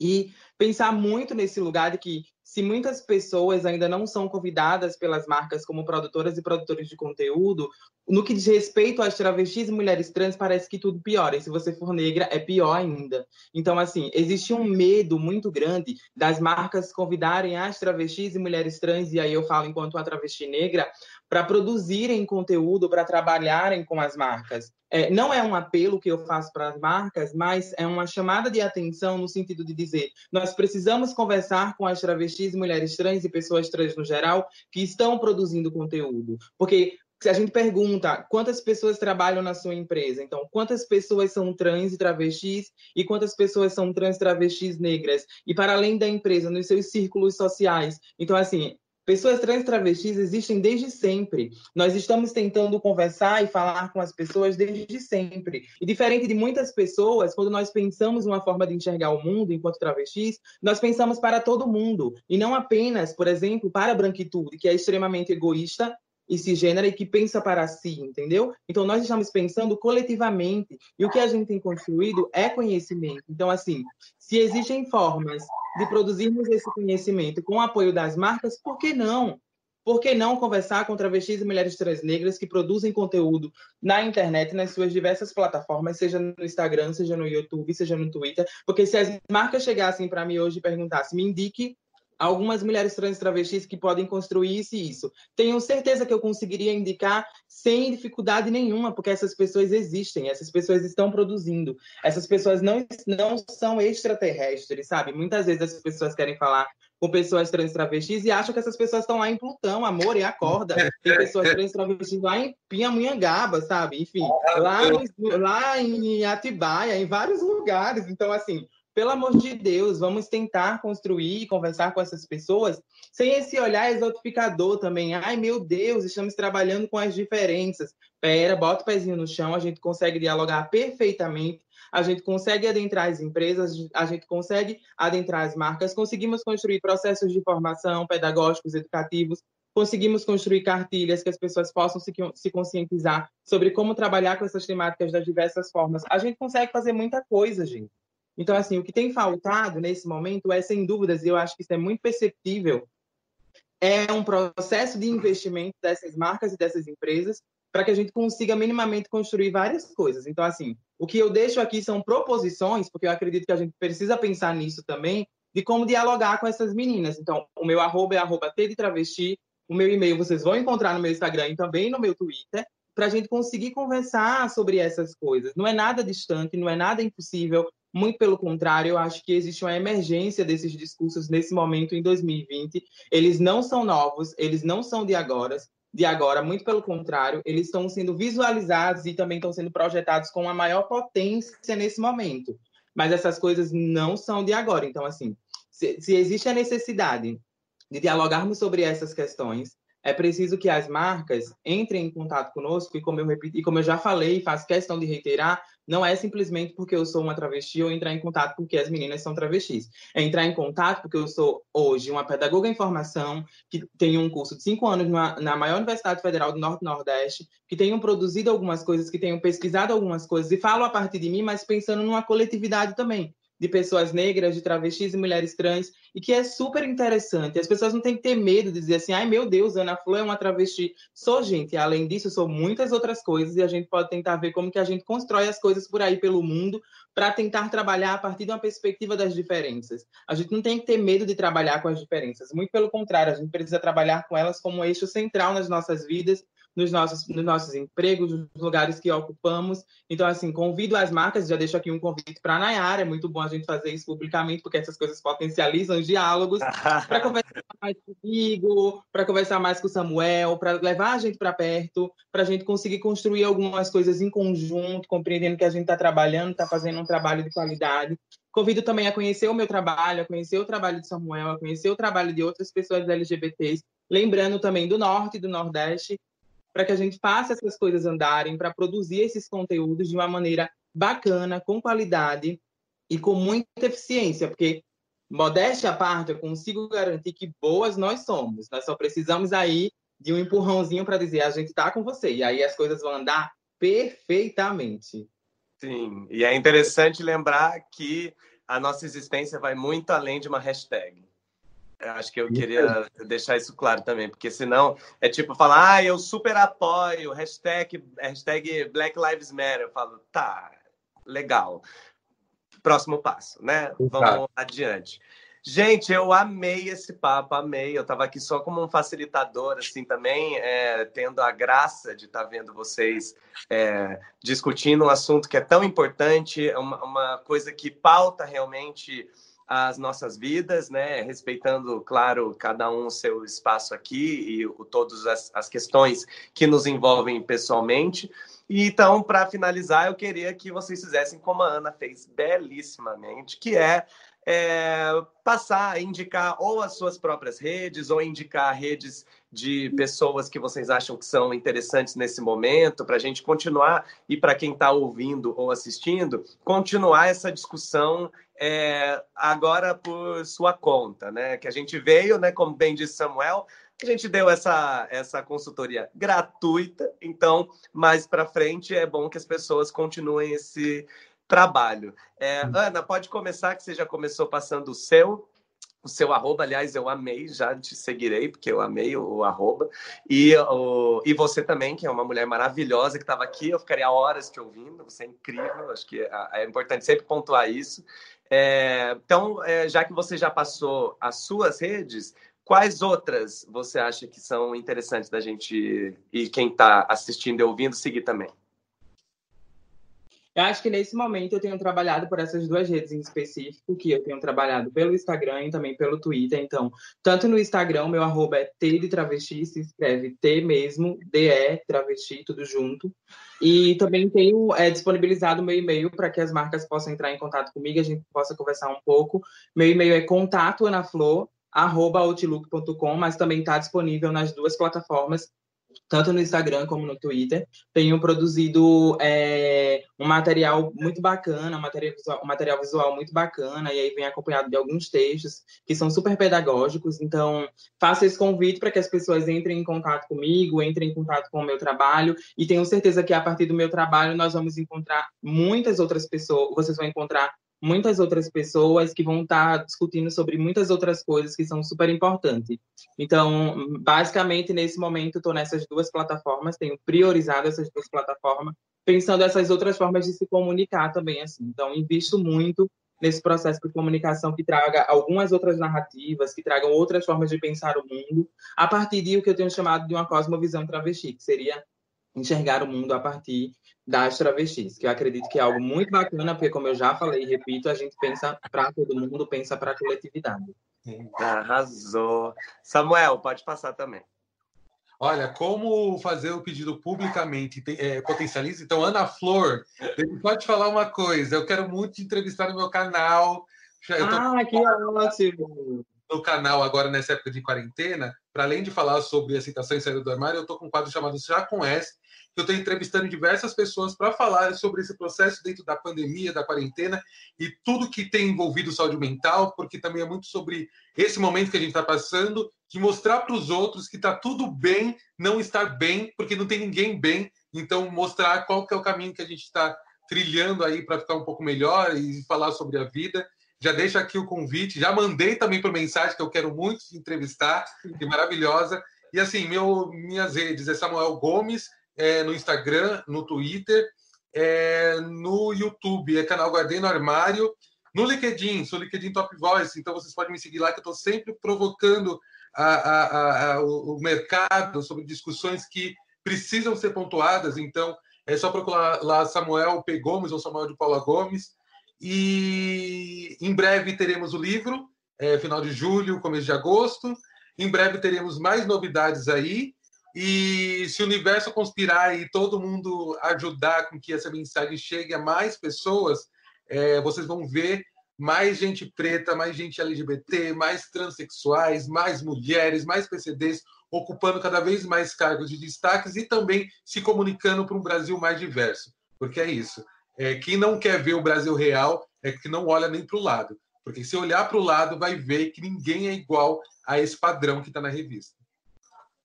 e pensar muito nesse lugar de que se muitas pessoas ainda não são convidadas pelas marcas como produtoras e produtores de conteúdo, no que diz respeito às travestis e mulheres trans, parece que tudo piora. E se você for negra, é pior ainda. Então, assim, existe um medo muito grande das marcas convidarem as travestis e mulheres trans, e aí eu falo enquanto uma travesti negra, para produzirem conteúdo, para trabalharem com as marcas. É, não é um apelo que eu faço para as marcas, mas é uma chamada de atenção no sentido de dizer: nós precisamos conversar com as travestis, mulheres trans e pessoas trans no geral que estão produzindo conteúdo. Porque se a gente pergunta quantas pessoas trabalham na sua empresa, então quantas pessoas são trans e travestis e quantas pessoas são trans travestis negras e para além da empresa nos seus círculos sociais. Então assim, Pessoas trans travestis existem desde sempre. Nós estamos tentando conversar e falar com as pessoas desde sempre. E diferente de muitas pessoas, quando nós pensamos uma forma de enxergar o mundo enquanto travestis, nós pensamos para todo mundo e não apenas, por exemplo, para a branquitude, que é extremamente egoísta e cisgênera e que pensa para si, entendeu? Então, nós estamos pensando coletivamente e o que a gente tem construído é conhecimento. Então, assim, se existem formas de produzirmos esse conhecimento com o apoio das marcas, por que não? Por que não conversar com travestis e mulheres trans negras que produzem conteúdo na internet, nas suas diversas plataformas, seja no Instagram, seja no YouTube, seja no Twitter? Porque se as marcas chegassem para mim hoje e perguntassem, me indique algumas mulheres trans travestis que podem construir isso e isso. Tenho certeza que eu conseguiria indicar sem dificuldade nenhuma, porque essas pessoas existem, essas pessoas estão produzindo. Essas pessoas não, não são extraterrestres, sabe? Muitas vezes as pessoas querem falar com pessoas trans travestis e acham que essas pessoas estão lá em Plutão, amor, e acorda. Tem pessoas trans travestis lá em Pinhamonhangaba, sabe? Enfim, lá, lá em Atibaia, em vários lugares. Então, assim, pelo amor de Deus, vamos tentar construir e conversar com essas pessoas sem esse olhar exotificador também. Ai, meu Deus, estamos trabalhando com as diferenças. Pera, bota o pezinho no chão, a gente consegue dialogar perfeitamente, a gente consegue adentrar as empresas, a gente consegue adentrar as marcas, conseguimos construir processos de formação pedagógicos, educativos, conseguimos construir cartilhas que as pessoas possam se, se conscientizar sobre como trabalhar com essas temáticas das diversas formas. A gente consegue fazer muita coisa, gente. Então, assim, o que tem faltado nesse momento é, sem dúvidas, e eu acho que isso é muito perceptível, é um processo de investimento dessas marcas e dessas empresas para que a gente consiga minimamente construir várias coisas. Então, assim, o que eu deixo aqui são proposições, porque eu acredito que a gente precisa pensar nisso também, de como dialogar com essas meninas. Então, o meu arroba é arroba de travesti, o meu e-mail vocês vão encontrar no meu Instagram e também no meu Twitter, para a gente conseguir conversar sobre essas coisas. Não é nada distante, não é nada impossível, muito pelo contrário, eu acho que existe uma emergência desses discursos nesse momento, em 2020. Eles não são novos, eles não são de agora, de agora, muito pelo contrário, eles estão sendo visualizados e também estão sendo projetados com a maior potência nesse momento. Mas essas coisas não são de agora. Então, assim, se, se existe a necessidade de dialogarmos sobre essas questões, é preciso que as marcas entrem em contato conosco, e como eu repito, e como eu já falei faço questão de reiterar, não é simplesmente porque eu sou uma travesti ou entrar em contato porque as meninas são travestis. É entrar em contato porque eu sou hoje uma pedagoga em formação, que tenho um curso de cinco anos na, na maior Universidade Federal do Norte Nordeste, que tenho produzido algumas coisas, que tenho pesquisado algumas coisas e falo a partir de mim, mas pensando numa coletividade também de pessoas negras, de travestis e mulheres trans, e que é super interessante. As pessoas não têm que ter medo de dizer assim, ai meu Deus, Ana Flor é uma travesti. Sou gente, além disso, sou muitas outras coisas, e a gente pode tentar ver como que a gente constrói as coisas por aí pelo mundo para tentar trabalhar a partir de uma perspectiva das diferenças. A gente não tem que ter medo de trabalhar com as diferenças, muito pelo contrário, a gente precisa trabalhar com elas como um eixo central nas nossas vidas nos nossos, nos nossos empregos, nos lugares que ocupamos. Então, assim, convido as marcas, já deixo aqui um convite para a Nayara, é muito bom a gente fazer isso publicamente, porque essas coisas potencializam os diálogos, para conversar mais comigo, para conversar mais com o Samuel, para levar a gente para perto, para a gente conseguir construir algumas coisas em conjunto, compreendendo que a gente está trabalhando, está fazendo um trabalho de qualidade. Convido também a conhecer o meu trabalho, a conhecer o trabalho de Samuel, a conhecer o trabalho de outras pessoas LGBTs, lembrando também do Norte e do Nordeste, para que a gente faça essas coisas andarem, para produzir esses conteúdos de uma maneira bacana, com qualidade e com muita eficiência, porque modéstia à parte, eu consigo garantir que boas nós somos. Nós só precisamos aí de um empurrãozinho para dizer a gente está com você e aí as coisas vão andar perfeitamente. Sim, e é interessante lembrar que a nossa existência vai muito além de uma hashtag. Acho que eu queria deixar isso claro também, porque senão é tipo falar, ah, eu super apoio, hashtag, hashtag Black Lives Matter. Eu falo, tá, legal. Próximo passo, né? Vamos adiante. Gente, eu amei esse papo, amei. Eu estava aqui só como um facilitador, assim, também, é, tendo a graça de estar tá vendo vocês é, discutindo um assunto que é tão importante, uma, uma coisa que pauta realmente as nossas vidas, né? Respeitando, claro, cada um seu espaço aqui e o, todas as, as questões que nos envolvem pessoalmente. E então, para finalizar, eu queria que vocês fizessem como a Ana fez belíssimamente, que é é, passar indicar ou as suas próprias redes, ou indicar redes de pessoas que vocês acham que são interessantes nesse momento, para a gente continuar, e para quem está ouvindo ou assistindo, continuar essa discussão é, agora por sua conta, né? Que a gente veio, né, como bem disse Samuel, a gente deu essa, essa consultoria gratuita, então, mais para frente é bom que as pessoas continuem esse trabalho. É, hum. Ana, pode começar, que você já começou passando o seu. O seu arroba, aliás, eu amei, já te seguirei, porque eu amei o, o arroba. E, o, e você também, que é uma mulher maravilhosa que estava aqui, eu ficaria horas te ouvindo, você é incrível, acho que é, é importante sempre pontuar isso. É, então, é, já que você já passou as suas redes, quais outras você acha que são interessantes da gente e quem está assistindo e ouvindo seguir também? Eu acho que nesse momento eu tenho trabalhado por essas duas redes em específico, que eu tenho trabalhado pelo Instagram e também pelo Twitter. Então, tanto no Instagram, meu arroba é T de travesti, se escreve T mesmo, DE, travesti, tudo junto. E também tenho é, disponibilizado meu e-mail para que as marcas possam entrar em contato comigo, a gente possa conversar um pouco. Meu e-mail é contato arroba outlook.com, mas também está disponível nas duas plataformas tanto no Instagram como no Twitter. Tenho produzido é, um material muito bacana, um material, visual, um material visual muito bacana, e aí vem acompanhado de alguns textos que são super pedagógicos. Então, faço esse convite para que as pessoas entrem em contato comigo, entrem em contato com o meu trabalho, e tenho certeza que a partir do meu trabalho nós vamos encontrar muitas outras pessoas, vocês vão encontrar muitas outras pessoas que vão estar discutindo sobre muitas outras coisas que são super importantes. Então, basicamente, nesse momento, estou nessas duas plataformas, tenho priorizado essas duas plataformas, pensando essas outras formas de se comunicar também, assim. Então, invisto muito nesse processo de comunicação que traga algumas outras narrativas, que tragam outras formas de pensar o mundo, a partir de o que eu tenho chamado de uma cosmovisão travesti, que seria enxergar o mundo a partir das travestis, que eu acredito que é algo muito bacana, porque como eu já falei e repito, a gente pensa para todo mundo, pensa para a coletividade. Arrasou. Samuel, pode passar também. Olha, como fazer o pedido publicamente é, potencializa? Então, Ana Flor, pode falar uma coisa. Eu quero muito te entrevistar no meu canal. ah, que ótimo! No canal agora nessa época de quarentena, para além de falar sobre aceitação e saída do armário, eu estou com um quadro chamado Já Conhece, que eu estou entrevistando diversas pessoas para falar sobre esse processo dentro da pandemia, da quarentena e tudo que tem envolvido saúde mental, porque também é muito sobre esse momento que a gente está passando, de mostrar para os outros que está tudo bem não estar bem, porque não tem ninguém bem. Então, mostrar qual que é o caminho que a gente está trilhando aí para ficar um pouco melhor e falar sobre a vida. Já deixo aqui o convite, já mandei também por mensagem que eu quero muito te entrevistar, que maravilhosa. E assim, meu, minhas redes é Samuel Gomes, é, no Instagram, no Twitter, é, no YouTube, é canal Guardei no Armário, no LinkedIn, sou LinkedIn Top Voice, então vocês podem me seguir lá, que eu estou sempre provocando a, a, a, o, mercado sobre discussões que precisam ser pontuadas, então é só procurar lá Samuel P. Gomes ou Samuel de Paula Gomes. E em breve teremos o livro, é, final de julho, começo de agosto. Em breve teremos mais novidades aí. E se o universo conspirar e todo mundo ajudar com que essa mensagem chegue a mais pessoas, é, vocês vão ver mais gente preta, mais gente LGBT, mais transexuais, mais mulheres, mais PCDs ocupando cada vez mais cargos de destaques e também se comunicando para um Brasil mais diverso. Porque é isso. É, quem não quer ver o Brasil real é que não olha nem para o lado. Porque se olhar para o lado, vai ver que ninguém é igual a esse padrão que está na revista.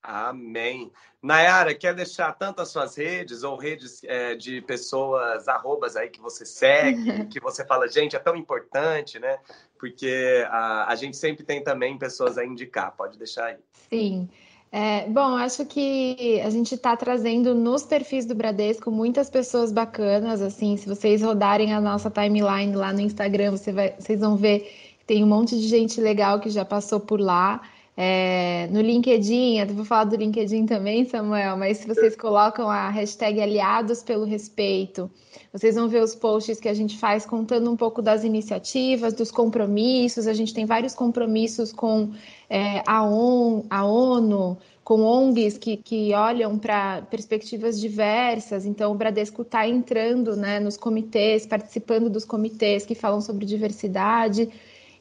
Amém. Nayara, quer deixar tanto as suas redes ou redes é, de pessoas, arrobas aí que você segue, que você fala, gente, é tão importante, né? Porque a, a gente sempre tem também pessoas a indicar. Pode deixar aí. Sim. É, bom, acho que a gente está trazendo nos perfis do Bradesco muitas pessoas bacanas. Assim, se vocês rodarem a nossa timeline lá no Instagram, você vai, vocês vão ver que tem um monte de gente legal que já passou por lá. É, no LinkedIn, eu vou falar do LinkedIn também, Samuel, mas se vocês colocam a hashtag Aliados pelo Respeito, vocês vão ver os posts que a gente faz contando um pouco das iniciativas, dos compromissos. A gente tem vários compromissos com é, a, ON, a ONU, com ONGs que, que olham para perspectivas diversas. Então, o Bradesco está entrando né, nos comitês, participando dos comitês que falam sobre diversidade.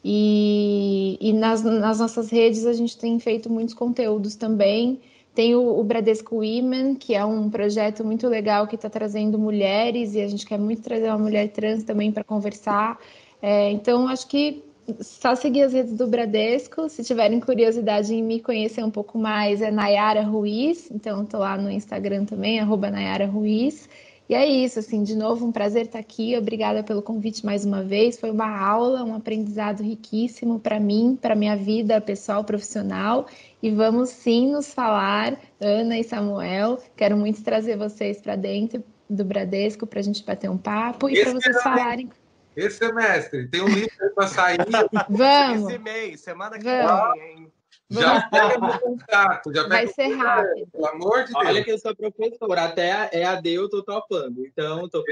E, e nas, nas, nossas redes a gente tem feito muitos conteúdos também. Tem o, o Bradesco Women, que é um projeto muito legal que está trazendo mulheres, e a gente quer muito trazer uma mulher trans também para conversar. É, então, acho que só seguir as redes do Bradesco. Se tiverem curiosidade em me conhecer um pouco mais, é Nayara Ruiz. Então, estou lá no Instagram também, arroba Nayara Ruiz. E é isso, assim, de novo, um prazer estar aqui. Obrigada pelo convite mais uma vez. Foi uma aula, um aprendizado riquíssimo para mim, para minha vida pessoal, profissional. E vamos sim nos falar, Ana e Samuel. Quero muito trazer vocês para dentro do Bradesco para a gente bater um papo e para vocês falarem. Esse semestre, tem um livro para sair. Vamos! Esse mês, semana que vem, hein? Já pega no contato, já Vai ser rápido. Pelo amor de Olha Deus. que eu sou professora, até EAD eu tô topando, então tô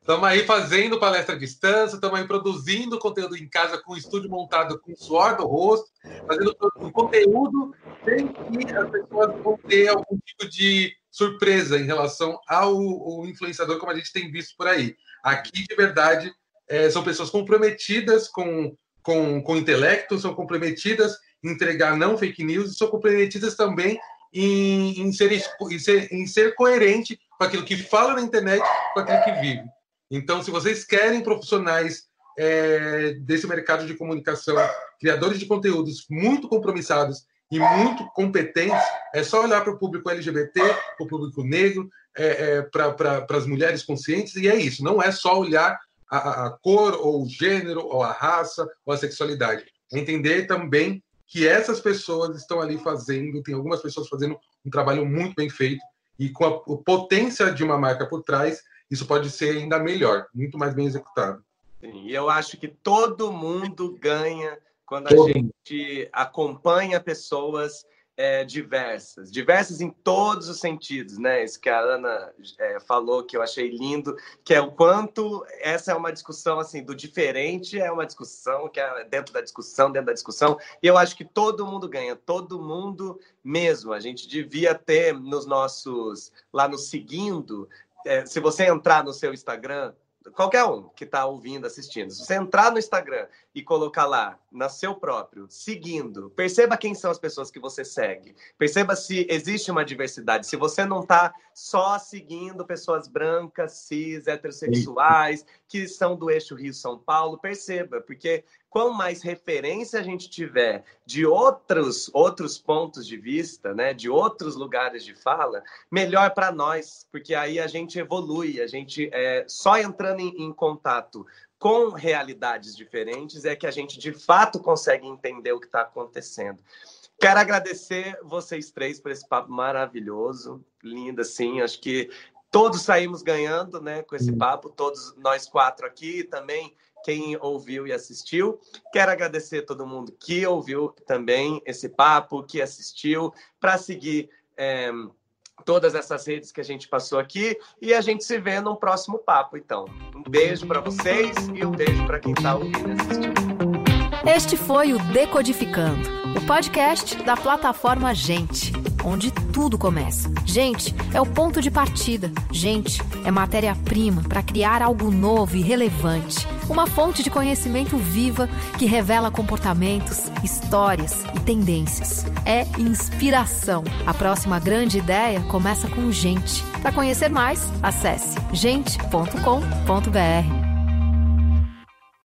Estamos aí fazendo palestra à distância, estamos aí produzindo conteúdo em casa com o estúdio montado com suor do rosto, fazendo um conteúdo sem que as pessoas vão ter algum tipo de surpresa em relação ao, ao influenciador, como a gente tem visto por aí. Aqui, de verdade, é, são pessoas comprometidas com, com, com o intelecto, são comprometidas entregar não fake news e são comprometidas também em, em, ser, em, ser, em ser coerente com aquilo que fala na internet, com aquilo que vive. Então, se vocês querem profissionais é, desse mercado de comunicação, criadores de conteúdos muito compromissados e muito competentes, é só olhar para o público LGBT, para o público negro, é, é, para as mulheres conscientes, e é isso. Não é só olhar a, a, cor, ou o gênero, ou a raça, ou a sexualidade. É entender também que essas pessoas estão ali fazendo, tem algumas pessoas fazendo um trabalho muito bem feito e com a, potência de uma marca por trás, isso pode ser ainda melhor, muito mais bem executado. Sim, e eu acho que todo mundo ganha quando a todo. gente acompanha pessoas é, diversas, diversas em todos os sentidos, né? Isso que a Ana é, falou que eu achei lindo, que é o quanto essa é uma discussão assim do diferente, é uma discussão que é dentro da discussão, dentro da discussão, e eu acho que todo mundo ganha, todo mundo mesmo. A gente devia ter nos nossos lá no seguindo, é, se você entrar no seu Instagram, qualquer um que está ouvindo, assistindo, se você entrar no Instagram e colocar lá, na seu próprio, seguindo, perceba quem são as pessoas que você segue. Perceba se existe uma diversidade. Se você não está só seguindo pessoas brancas, cis, heterossexuais, que são do eixo Rio-São Paulo, perceba, porque quanto mais referência a gente tiver de outros outros pontos de vista, né, de outros lugares de fala, melhor para nós, porque aí a gente evolui, a gente é, só entrando em, em contato com realidades diferentes é que a gente de fato consegue entender o que está acontecendo. Quero agradecer vocês três por esse papo maravilhoso, lindo assim. Acho que todos saímos ganhando, né, com esse papo. Todos nós quatro aqui, também quem ouviu e assistiu. Quero agradecer todo mundo que ouviu também esse papo, que assistiu, para seguir. É, todas essas redes que a gente passou aqui e a gente se vê num próximo papo, então. Um beijo para vocês e um beijo para quem está ouvindo e assistindo. Este foi o Decodificando, o podcast da plataforma Gente, onde tudo começa. Gente é o ponto de partida. Gente é matéria-prima para criar algo novo e relevante. Uma fonte de conhecimento viva que revela comportamentos, histórias e tendências. É inspiração. A próxima grande ideia começa com gente. Para conhecer mais, acesse gente.com.br.